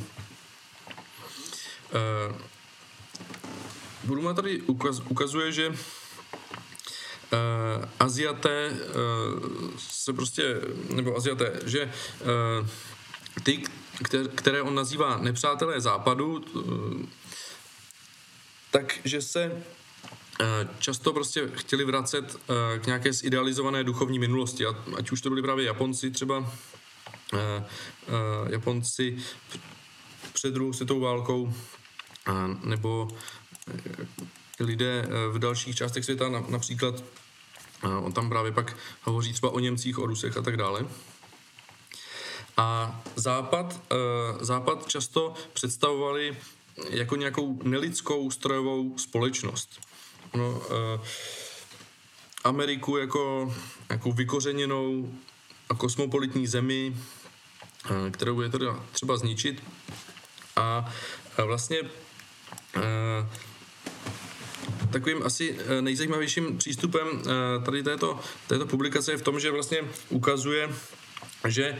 Buruma tady ukaz, ukazuje, že uh, Aziaté uh, se prostě, nebo Aziaté, že uh, ty, které on nazývá nepřátelé západu, uh, takže se Eh, často prostě chtěli vracet eh, k nějaké zidealizované duchovní minulosti, ať už to byli právě Japonci třeba, eh, Japonci před druhou světovou válkou, nebo lidé v dalších částech světa, například on tam právě pak hovoří třeba o Němcích, o Rusech a tak dále. A Západ, Západ často představovali jako nějakou nelidskou strojovou společnost no, uh, Ameriku jako, jako vykořeněnou a kosmopolitní zemi, uh, kterou je teda třeba zničit. A vlastně takovým asi nejzajímavějším přístupem tady této, této publikace je v tom, že vlastně ukazuje, že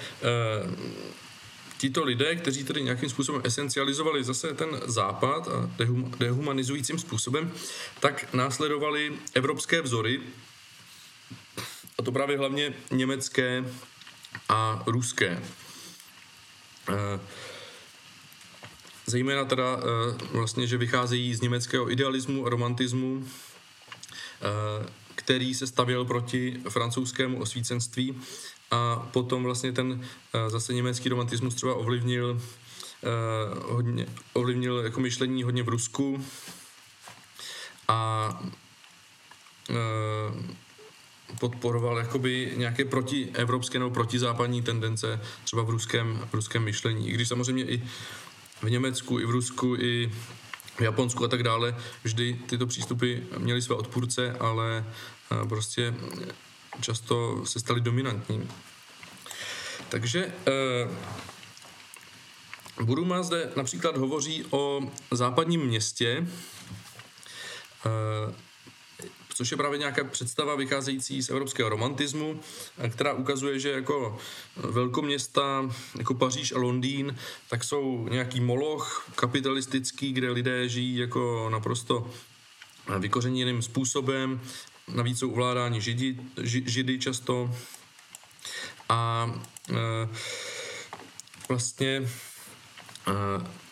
tito lidé, kteří tedy nějakým způsobem esencializovali zase ten západ a dehum, dehumanizujícím způsobem, tak následovali evropské vzory, a to právě hlavně německé a ruské. Eh, zejména teda eh, vlastně, že vycházejí z německého idealismu a romantismu, eh, který se stavěl proti francouzskému osvícenství a potom vlastně ten eh, zase německý romantismus třeba ovlivnil hodně, ovlivnil jako myšlení hodně v Rusku a podporoval jakoby nějaké protievropské nebo protizápadní tendence třeba v ruském, v ruském myšlení. I když samozřejmě i v Německu, i v Rusku, i v Japonsku a tak dále vždy tyto přístupy měly své odpůrce, ale prostě často se staly dominantní. Takže eh, Buruma zde například hovoří o západním městě, eh, což je právě nějaká představa vycházející z evropského romantismu, eh, která ukazuje, že jako velkoměsta, jako Paříž a Londýn, tak jsou nějaký moloch kapitalistický, kde lidé žijí jako naprosto vykořeněným způsobem, navíc jsou ovládáni židi, ži, židy často. A e, vlastně e,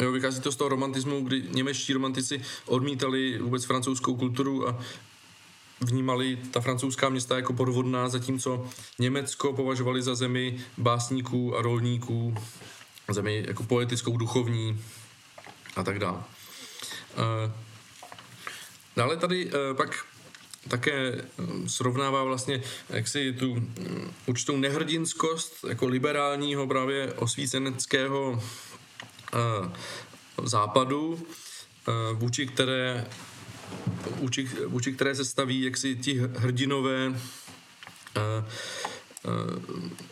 jo, vychází to z toho romantismu, kdy němečtí romantici odmítali vůbec francouzskou kulturu a vnímali ta francouzská města jako podvodná, zatímco Německo považovali za zemi básníků a rolníků, zemi jako poetickou, duchovní a tak dále. E, dále tady pak také eh, srovnává vlastně jaksi tu mm, určitou nehrdinskost jako liberálního právě osvíceneckého západu, uh, vůči které vůči, vůči které se staví jaksi ti hrdinové uh,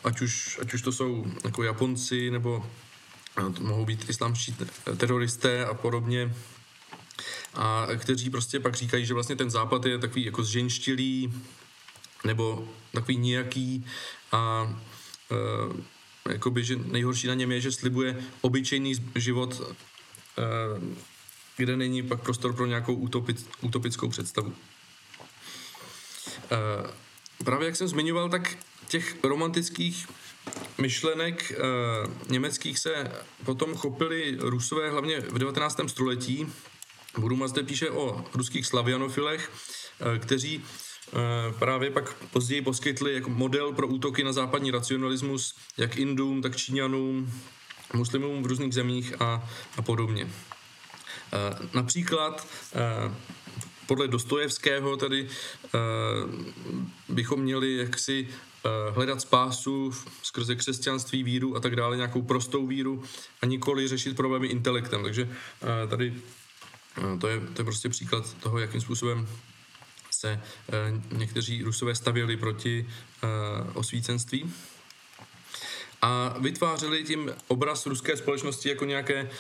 ať, už, ať už to jsou jako Japonci nebo to mohou být islámští teroristé a podobně, a kteří prostě pak říkají, že vlastně ten západ je takový jako zženštilý nebo takový nějaký a jakoby, že nejhorší na něm je, že slibuje obyčejný život, e, kde není pak prostor pro nějakou utopic, utopickou představu. E, právě jak jsem zmiňoval, tak těch romantických myšlenek e, německých se potom chopili Rusové hlavně v 19. století, Buruma zde píše o ruských slavianofilech, eh, kteří právě pak později poskytli jako model pro útoky na západní racionalismus jak Indům, tak Číňanům, muslimům v různých zemích a, a podobně. Například podle Dostojevského tady bychom měli jaksi hledat spásu skrze křesťanství, víru a tak dále, nějakou prostou víru a nikoli řešit problémy intelektem. Takže tady to je, to je prostě příklad toho, jakým způsobem se někteří rusové stavěli proti osvícenství a vytvářeli tím obraz ruské společnosti jako nějaké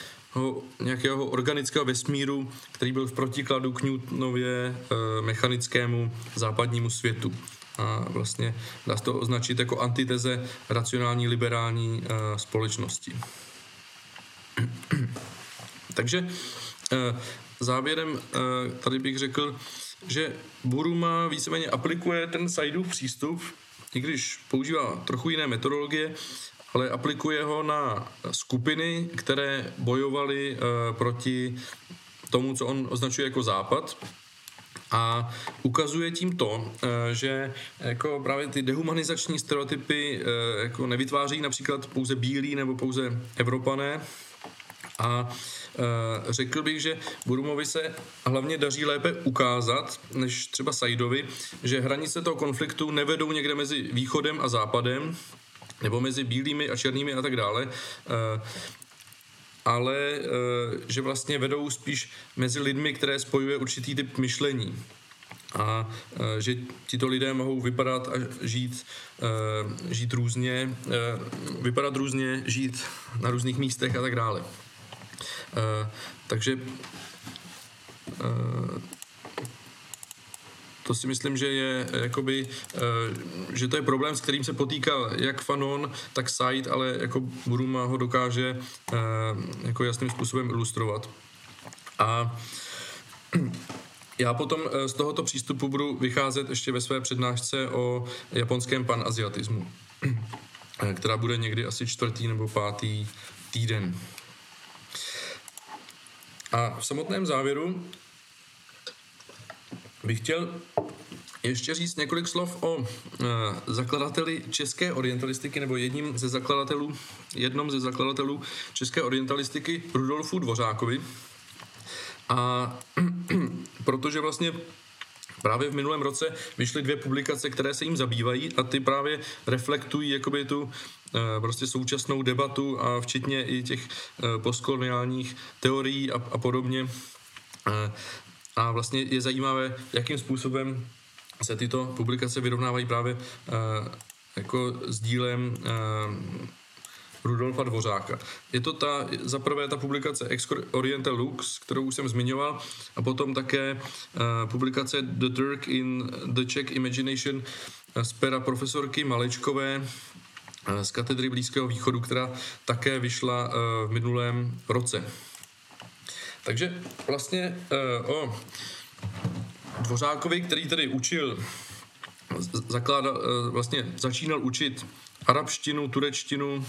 nějakého organického vesmíru, který byl v protikladu k Newtonově e, mechanickému západnímu světu. A vlastně dá se to označit jako antiteze racionální liberální společnosti. *clears throat* Takže závěrem tady bych řekl, že Buruma víceméně aplikuje ten Saidův přístup, i když používá trochu jiné metodologie, ale aplikuje ho na skupiny, které bojovaly uh, proti tomu, co on označuje jako západ, a ukazuje tím to, eh, že jako právě ty dehumanizační stereotypy eh, jako nevytváří například pouze bílí nebo pouze Evropané. A řekl bych, že Burumovi se hlavně daří lépe ukázat, než třeba Saidovi, že hranice toho konfliktu nevedou někde mezi východem a západem, nebo mezi bílými a černými a tak dále, eh, ale eh, že vlastně vedou spíš mezi lidmi, které spojuje určitý typ myšlení a eh, že tito lidé mohou vypadat a žít, žít různě, vypadat různě, žít na různých místech a tak dále. Takže to si myslím, že je eh, jakoby, eh, že to je problém, s kterým se potýkal jak Fanon, tak Said, ale jako Buruma ho dokáže eh, jako jasným způsobem ilustrovat. A já potom z tohoto přístupu budu vycházet ještě ve své přednášce o japonském panaziatismu, která bude někdy asi čtvrtý nebo pátý týden. A v samotném závěru bych chtěl ještě říct několik slov o uh, zakladateli české orientalistiky, nebo jedním ze zakladatelů, jednom ze zakladatelů české orientalistiky, Rudolfu Dvořákovi. A *clears throat* protože vlastně Právě v minulém roce vyšly dvě publikace, které se jim zabývají a ty právě reflektují jakoby tu uh, prostě současnou debatu a včetně i těch uh, postkoloniálních teorií a, a podobně. Uh, a vlastně je zajímavé, jakým způsobem se tyto publikace vyrovnávají právě jako s dílem Rudolfa Dvořáka. Je to ta, za prvé ta publikace Ex Oriental Lux, kterou už jsem zmiňoval, a potom také uh, publikace The Turk in the Czech Imagination z pera profesorky Malečkové uh, z katedry Blízkého východu, která také vyšla v minulém roce. Takže vlastně o Dvořákovi, který tady učil, zakládal, vlastně začínal učit arabštinu, turečtinu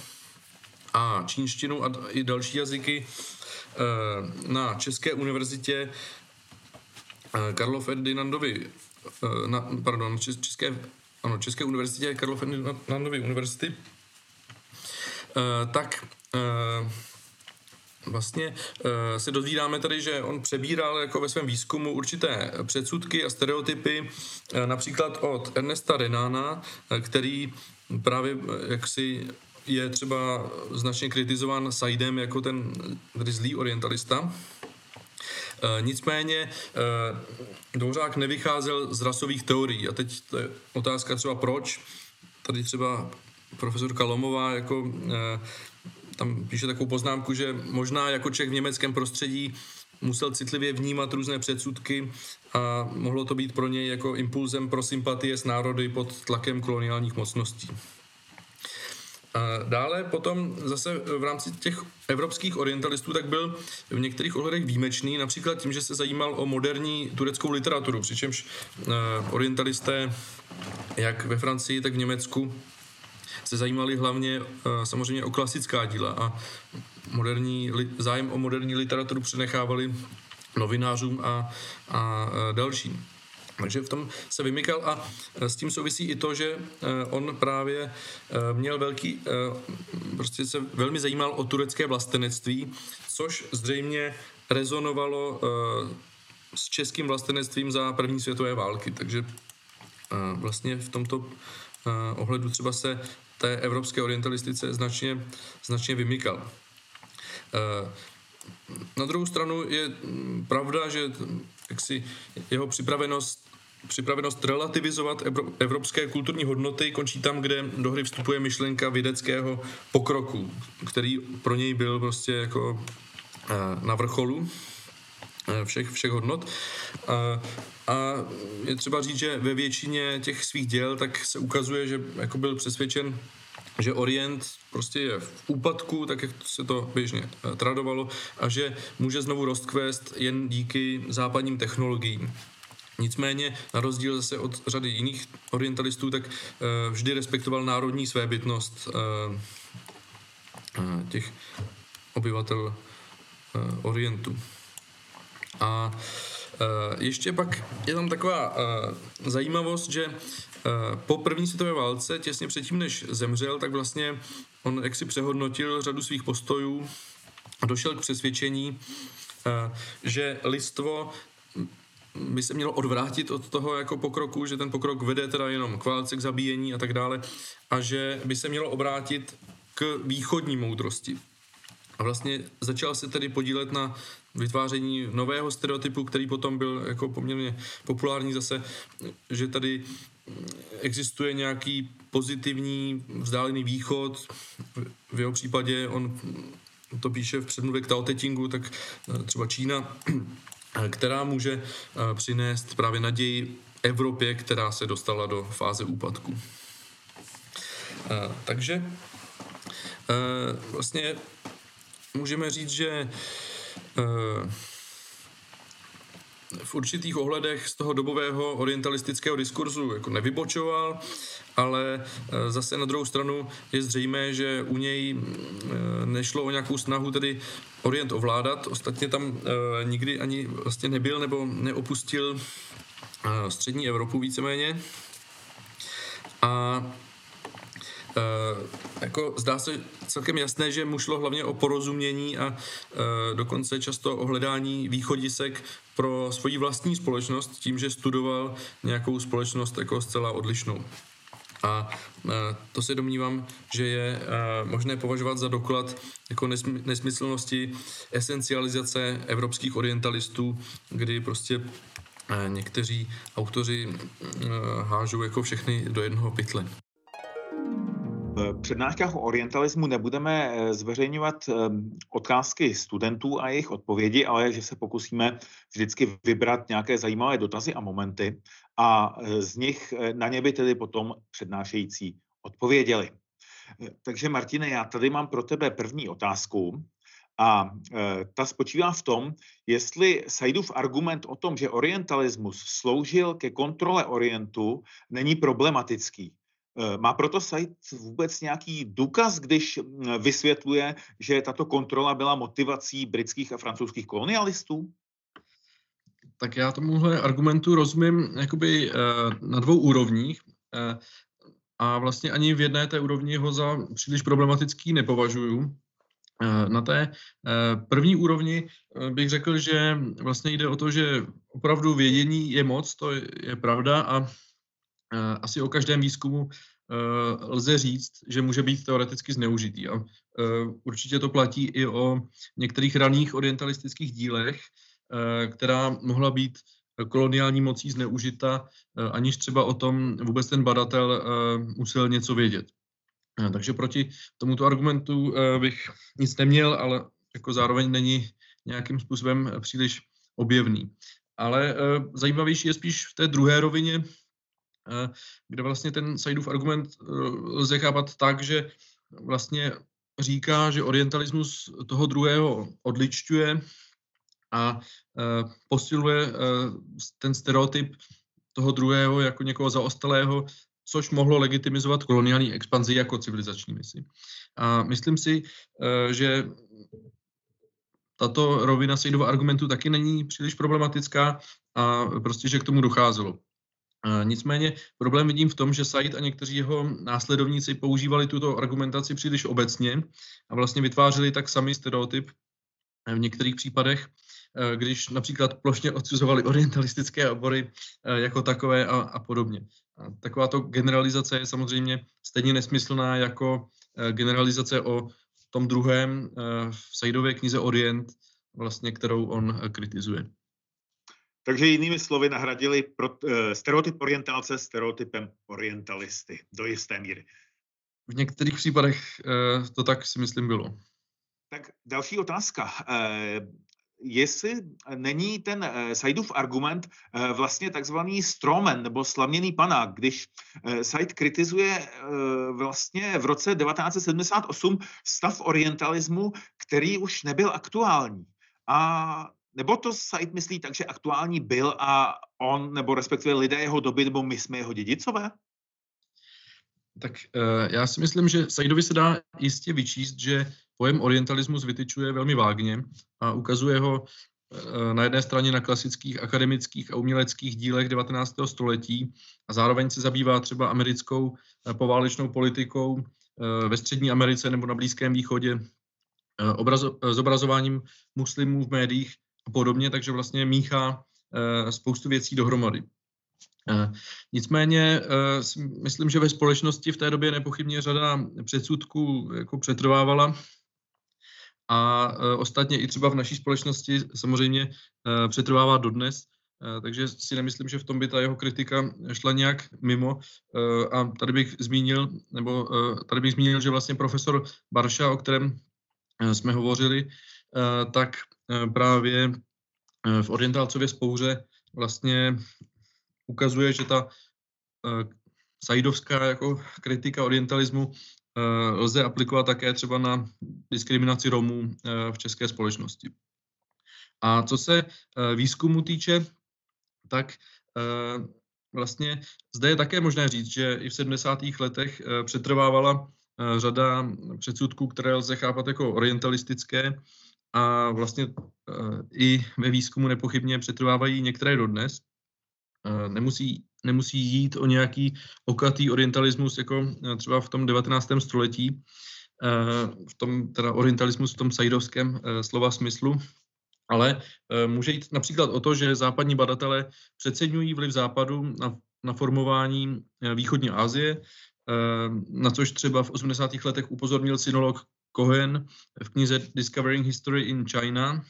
a čínštinu a i další jazyky uh, na České univerzitě uh, Karlo Ferdinandovi, uh, na, pardon, České, ano, České univerzitě Karlo Ferdinandovy univerzity, tak vlastně se dozvídáme tady, že on přebíral jako ve svém výzkumu určité předsudky a stereotypy, například od Ernesta Renána, který právě jaksi je třeba značně kritizován Saidem jako ten tedy zlý orientalista. E, nicméně e, Dvořák nevycházel z rasových teorií a teď to je otázka třeba proč. Tady třeba profesorka Lomová jako e, tam píše takovou poznámku, že možná jako člověk v německém prostředí musel citlivě vnímat různé předsudky a mohlo to být pro něj jako impulzem pro sympatie s národy pod tlakem koloniálních mocností. Dále potom zase v rámci těch evropských orientalistů tak byl v některých ohledech výjimečný, například tím, že se zajímal o moderní tureckou literaturu, přičemž uh, orientalisté jak ve Francii, tak v Německu se zajímali hlavně eh, samozřejmě o klasická díla a moderní, zájem o moderní literaturu přenechávali novinářům a, a dalším. Takže v tom se vymykal a s tím souvisí i to, že on právě měl velký, prostě se velmi zajímal o turecké vlastenectví, což zřejmě rezonovalo s českým vlastenectvím za první světové války. Takže vlastně v tomto ohledu třeba se té evropské orientalistice značně, značně vymykal. Na druhou stranu je pravda, že jaksi jeho připravenost připravenost relativizovat evropské kulturní hodnoty končí tam, kde do hry vstupuje myšlenka vědeckého pokroku, který pro něj byl prostě jako na vrcholu všech, všech hodnot. A, a je třeba říct, že ve většině těch svých děl tak se ukazuje, že jako byl přesvědčen že Orient prostě je v úpadku, tak jak se to běžně eh, tradovalo, a že může znovu rozkvést jen díky západním technologiím. Nicméně, na rozdíl zase od řady jiných orientalistů, tak uh, vždy respektoval národní svébytnost uh, uh, těch obyvatel Orientu. A ještě pak je tam taková zajímavost, že Eh, po první světové válce, těsně předtím, než zemřel, tak vlastně on jaksi přehodnotil řadu svých postojů a došel k přesvědčení, eh, že listvo by se mělo odvrátit od toho jako pokroku, že ten pokrok vede teda jenom k válce, k zabíjení a tak dále a že by se mělo obrátit k východní moudrosti. A vlastně začal se tedy podílet na vytváření nového stereotypu, který potom byl jako poměrně populární zase, že tady existuje nějaký pozitivní vzdálený východ. V jeho případě on to píše v předmluvě k Taotetingu, tak eh, třeba Čína, která může eh, přinést právě naději Evropě, která se dostala do fáze úpadku. Eh, takže vlastně můžeme říct, že v určitých ohledech z toho dobového orientalistického diskurzu jako nevybočoval, ale e, zase na druhou stranu je zřejmé, že u něj e, nešlo o nějakou snahu tedy Orient ovládat. Ostatně tam e, nikdy ani vlastně nebyl nebo neopustil střední Evropu víceméně. A jako zdá se celkem jasné, že mu šlo hlavně o porozumění a dokonce často o hledání východisek pro svoji vlastní společnost tím, že studoval nějakou společnost jako zcela odlišnou. A to se domnívám, že je možné považovat za doklad jako nesmyslnosti esencializace evropských orientalistů, kdy prostě někteří autoři hážou jako všechny do jednoho pytle. V přednáškách o orientalismu nebudeme eh, zveřejňovat ehm, otázky studentů a jejich odpovědi, ale že se pokusíme vždycky vybrat nějaké zajímavé dotazy a momenty a eh, z nich eh, na ně by tedy potom přednášející odpověděli. Takže Martine, já tady mám pro tebe první otázku a ta spočívá v tom, jestli Saidův argument o tom, že orientalismus sloužil ke kontrole Orientu, není problematický. Eh, má proto site vůbec nějaký důkaz, když mm, vysvětluje, že tato kontrola byla motivací britských a francouzských kolonialistů? Tak já tomuhle argumentu rozumím jakoby eh, na dvou úrovních eh, a vlastně ani v jedné té úrovni ho za příliš problematický nepovažuju. Na té první úrovni bych řekl, že vlastně jde o to, že opravdu vědění je moc, to je pravda a asi o každém výzkumu eh, lze říct, že může být teoreticky zneužitý. A eh, určitě to platí i o některých raných orientalistických dílech, která mohla být koloniální mocí zneužita, aniž třeba o tom vůbec ten badatel musel něco vědět. Takže proti tomuto argumentu bych nic neměl, ale jako zároveň není nějakým způsobem příliš objevný. Ale zajímavější je spíš v té druhé rovině, Eh, kde vlastně ten Saidův argument eh, lze chápat tak, že vlastně říká, že orientalismus toho druhého odličťuje a eh, posiluje ten stereotyp toho druhého jako někoho zaostalého, což mohlo legitimizovat koloniální expanzi jako civilizační misi. A myslím si, že tato rovina Sejdova argumentu taky není příliš problematická a prostě, že k tomu docházelo. Nicméně problém vidím v tom, že Said a někteří jeho následovníci používali tuto argumentaci příliš obecně a vlastně vytvářeli tak samý stereotyp v některých případech, když například plošně odsuzovali orientalistické obory jako takové a, a podobně. Takováto generalizace je samozřejmě stejně nesmyslná jako generalizace o tom druhém v Saidově knize Orient, vlastně, kterou on kritizuje. Takže jinými slovy nahradili pro, uh, stereotyp orientálce stereotypem orientalisty do jisté míry. V některých případech uh, to tak si myslím bylo. Tak další otázka. Uh, jestli není ten Saidův argument vlastně takzvaný stromen nebo slaměný panák, když Said kritizuje vlastně v roce 1978 stav orientalismu, který už nebyl aktuální. A nebo to Said myslí tak, že aktuální byl a on, nebo respektive lidé jeho doby, nebo my jsme jeho dědicové? Tak uh, já si myslím, že Saidovi se dá jistě vyčíst, že pojem orientalismus vytyčuje velmi vágně a ukazuje ho uh, na jedné straně na klasických akademických a uměleckých dílech 19. století a zároveň se zabývá třeba americkou uh, poválečnou politikou ve střední Americe nebo na Blízkém východě, obrazo, zobrazováním muslimů v médiích a podobně, takže vlastně míchá uh, spoustu věcí dohromady. Uh, nicméně uh, myslím, že ve společnosti v té době nepochybně řada předsudků jako přetrvávala a ostatně i třeba v naší společnosti samozřejmě přetrvává dodnes, takže si nemyslím, že v tom by ta jeho kritika šla nějak mimo. A tady bych zmínil, nebo tady bych zmínil, že vlastně profesor Barša, o kterém jsme hovořili, tak Eh, právě eh, v Orientálcově spouře vlastně ukazuje, že ta eh, saidovská jako kritika orientalismu lze aplikovat také třeba na diskriminaci Romů v české společnosti. A co se výzkumu týče, tak vlastně zde je také možné říct, že i v 70. letech přetrvávala řada předsudků, které lze chápat jako orientalistické, a vlastně uh, i ve výzkumu nepochybně přetrvávají některé dodnes. Uh, nemusí, nemusí jít o nějaký okatý orientalismus, jako uh, třeba v tom 19. století, v tom teda orientalismus v tom sajdovském slova smyslu, ale může jít například o to, že západní badatelé přeceňují vliv západu na, na formování východní Asie, na což třeba v 80. letech upozornil synolog Cohen v knize Discovering History in China,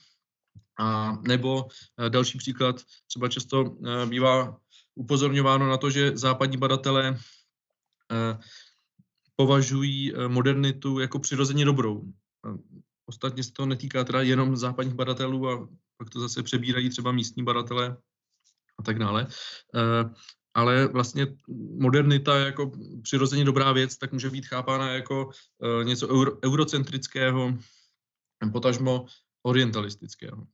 a nebo eh, další příklad, třeba často eh, bývá upozorňováno na to, že západní badatelé eh, považují modernitu jako přirozeně dobrou. Ostatně se to netýká teda jenom západních badatelů a pak to zase přebírají třeba místní badatelé a tak dále ale vlastně modernita jako přirozeně dobrá věc, tak může být chápána jako uh, něco euro, eurocentrického, potažmo orientalistického.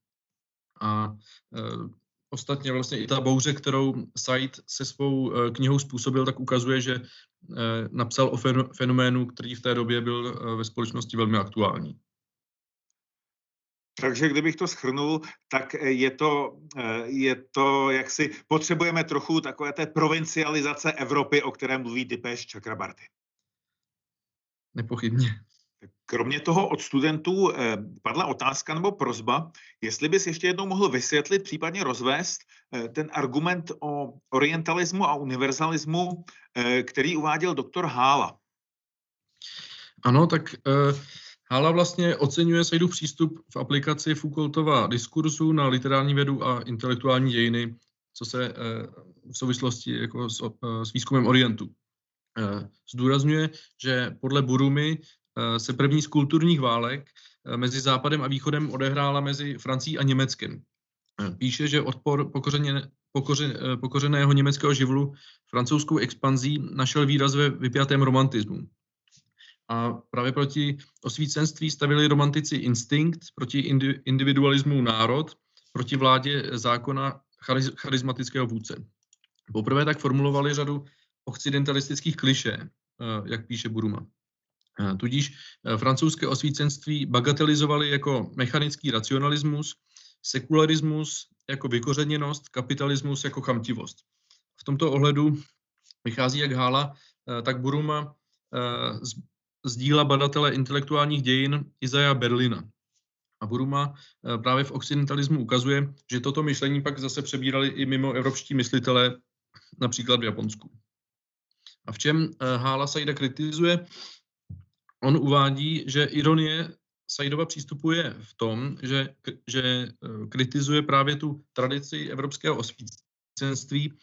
A uh, ostatně vlastně i ta bouře, kterou Said se svou uh, knihou způsobil, tak ukazuje, že napsal o fenoménu, který v té době byl ve společnosti velmi aktuální. Takže kdybych to schrnul, tak eh, je to, eh, je to, jak si potřebujeme trochu takové té provincializace Evropy, o které mluví Dipesh Chakrabarty. Nepochybně. Kromě toho od studentů eh, padla otázka nebo prozba, jestli bys ještě jednou mohl vysvětlit, případně rozvést ten argument o orientalismu a univerzalismu, který uváděl doktor Hála. Ano, tak Hala vlastně oceňuje Saidův přístup v aplikaci Foucaultova diskursu na literární vědu a intelektuální dějiny, co se eh, v souvislosti jako s, eh, s výzkumem Orientu. Eh, zdůrazňuje, že podle Burumy se první z kulturních válek mezi Západem a Východem odehrála mezi Francií a Německem. Píše, že odpor pokořeně, pokoře, pokořeného německého živlu francouzskou expanzí našel výraz ve vypjatém romantismu. A právě proti osvícenství stavili romantici instinkt, proti individualismu národ, proti vládě zákona charismatického vůdce. Poprvé tak formulovali řadu occidentalistických kliše, eh, jak píše Buruma. Eh, tudíž eh, francouzské osvícenství bagatelizovali jako mechanický racionalismus, sekularismus jako vykořeněnost, kapitalismus jako chamtivost. V tomto ohledu vychází jak Hála, tak Buruma z díla badatele intelektuálních dějin Izaja Berlina. A Buruma právě v occidentalismu ukazuje, že toto myšlení pak zase přebírali i mimo evropští myslitelé, například v Japonsku. A v čem Hála Saida kritizuje? On uvádí, že ironie Saidova přístupu je v tom, že, že kritizuje právě tu tradici evropského osvícenství,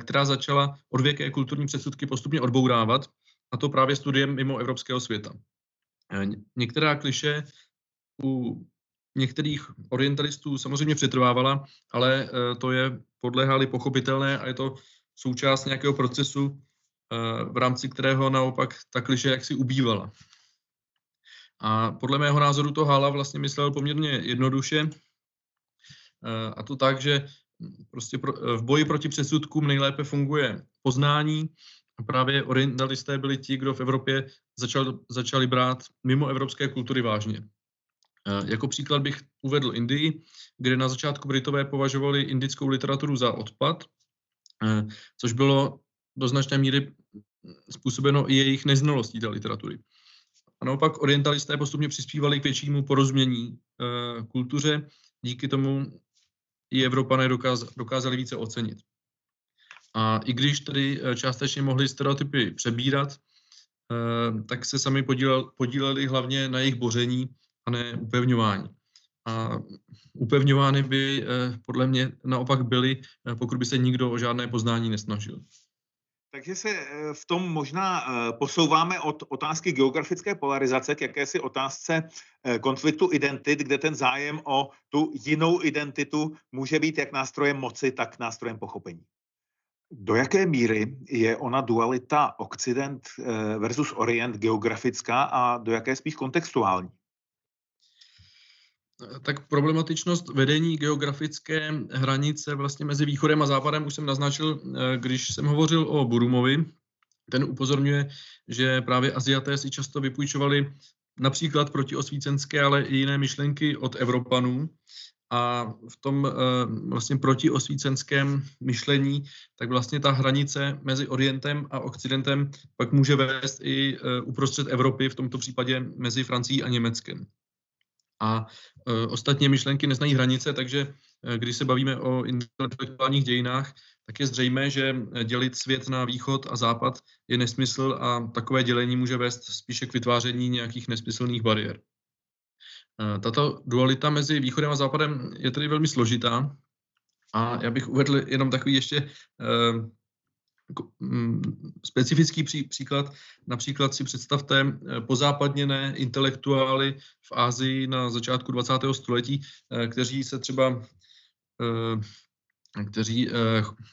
která začala odvěké kulturní předsudky postupně odbourávat, a to právě studiem mimo evropského světa. Některá kliše u některých orientalistů samozřejmě přetrvávala, ale to je podléhali pochopitelné a je to součást nějakého procesu, v rámci kterého naopak ta kliše jaksi ubývala. A podle mého názoru to Hala vlastně myslel poměrně jednoduše, a to tak, že prostě v boji proti předsudkům nejlépe funguje poznání. A právě orientalisté byli ti, kdo v Evropě začal, začali brát mimo evropské kultury vážně. Eh, jako příklad bych uvedl Indii, kde na začátku Britové považovali indickou literaturu za odpad, eh, což bylo do značné míry způsobeno i jejich neznalostí té literatury. A naopak orientalisté postupně přispívali k většímu porozumění e, kultuře, díky tomu i Evropané dokáz, dokázali více ocenit. A i když tedy eh, částečně mohli stereotypy přebírat, e, tak se sami podílel, podíleli hlavně na jejich boření a ne upevňování. A upevňovány by e, podle mě naopak byly, pokud by se nikdo o žádné poznání nesnažil. Takže se eh, v tom možná eh, posouváme od otázky geografické polarizace k jakési otázce eh, konfliktu identit, kde ten zájem o tu jinou identitu může být jak nástrojem moci, tak nástrojem pochopení. Do jaké míry je ona dualita Occident versus Orient geografická a do jaké spíš kontextuální? tak problematičnost vedení geografické hranice vlastně mezi východem a západem už jsem naznačil, eh, když jsem hovořil o Burumovi. Ten upozorňuje, že právě Aziaté si často vypůjčovali například protiosvícenské, ale i jiné myšlenky od Evropanů. A v tom eh, vlastně protiosvícenském myšlení, tak vlastně ta hranice mezi Orientem a Occidentem pak může vést i eh, uprostřed Evropy, v tomto případě mezi Francií a Německem. A e, ostatně myšlenky neznají hranice, takže když se bavíme o intelektuálních dějinách, tak je zřejmé, že dělit svět na východ a západ je nesmysl a takové dělení může vést spíše k vytváření nějakých nesmyslných bariér. E, tato dualita mezi východem a západem je tedy velmi složitá a já bych uvedl jenom takový ještě jako, mm, specifický pří, příklad. Například si představte eh, pozápadněné intelektuály v Ázii na začátku 20. století, eh, kteří se třeba eh, kteří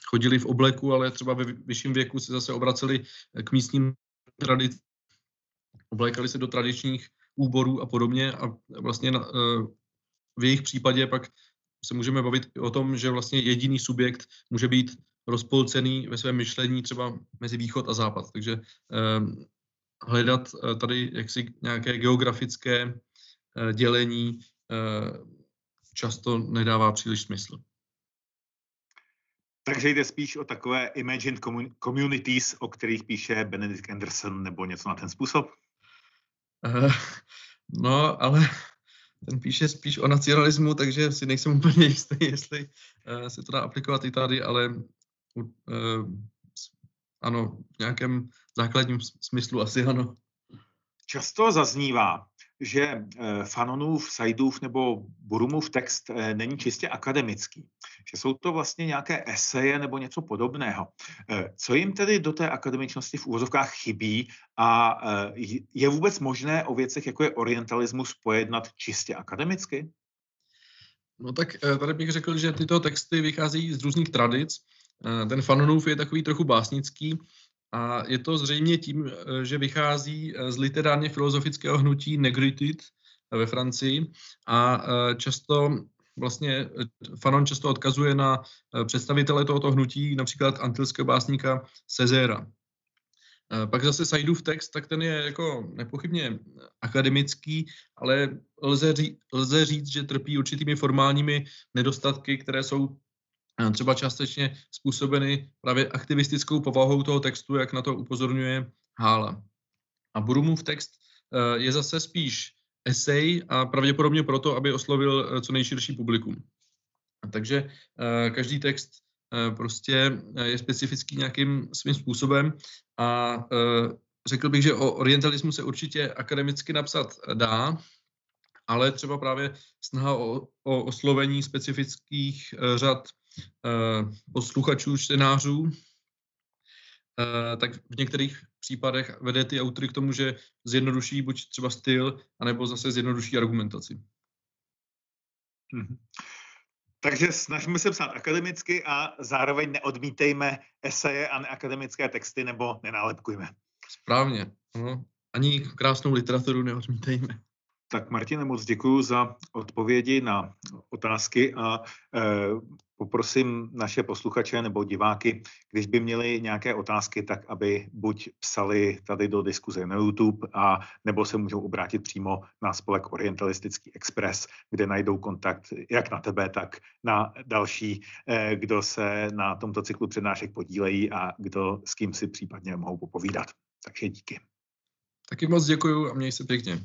chodili v obleku, ale třeba ve vyšším věku se zase obraceli k místním tradicím, oblékali se do tradičních úborů a podobně a vlastně na, v jejich případě pak se můžeme bavit o tom, že vlastně jediný subjekt může být rozpolcený ve svém myšlení třeba mezi východ a západ. Takže eh, hledat eh, tady jaksi nějaké geografické eh, dělení eh, často nedává příliš smysl. Takže jde spíš o takové imagined communities, o kterých píše Benedict Anderson nebo něco na ten způsob? Uh, no, ale ten píše spíš o nacionalismu, takže si nejsem úplně jistý, jestli uh, se to dá aplikovat i tady, ale uh, ano, v nějakém základním smyslu asi ano. Často zaznívá, že eh, Fanonův, Saidův nebo Burumův text eh, není čistě akademický, že jsou to vlastně nějaké eseje nebo něco podobného. Eh, co jim tedy do té akademičnosti v úvozovkách chybí a je vůbec možné o věcech, jako je orientalismus, pojednat čistě akademicky? No tak tady bych řekl, že tyto texty vycházejí z různých tradic. Ten Fanonův je takový trochu básnický, a je to zřejmě tím, eh, že vychází eh, z literárně filozofického hnutí Negritud ve Francii a eh, často vlastně Fanon často odkazuje na představitele tohoto hnutí, například antilského básníka Cezéra. Pak zase Saidův text, tak ten je jako nepochybně akademický, ale lze, lze říct, že trpí určitými formálními nedostatky, které jsou třeba částečně způsobeny právě aktivistickou povahou toho textu, jak na to upozorňuje Hála. A Burumův text je zase spíš esej a pravděpodobně proto, aby oslovil co nejširší publikum. Takže každý text prostě je specifický nějakým svým způsobem a řekl bych, že o orientalismu se určitě akademicky napsat dá, ale třeba právě snaha o, o oslovení specifických řad posluchačů, čtenářů, uh, tak v některých případech vede ty autory k tomu, že zjednoduší buď třeba styl, anebo zase zjednoduší argumentaci. Hmm. Takže snažíme se psát akademicky a zároveň neodmítejme eseje a neakademické texty nebo nenálepkujme. Správně. Ano. Ani krásnou literaturu neodmítejme. Tak Martine, moc děkuji za odpovědi na otázky a e, poprosím naše posluchače nebo diváky, když by měli nějaké otázky, tak aby buď psali tady do diskuze na YouTube a nebo se můžou obrátit přímo na spolek Orientalistický Express, kde najdou kontakt jak na tebe, tak na další, e, kdo se na tomto cyklu přednášek podílejí a kdo s kým si případně mohou popovídat. Takže díky. Taky moc děkuji a měj se pěkně.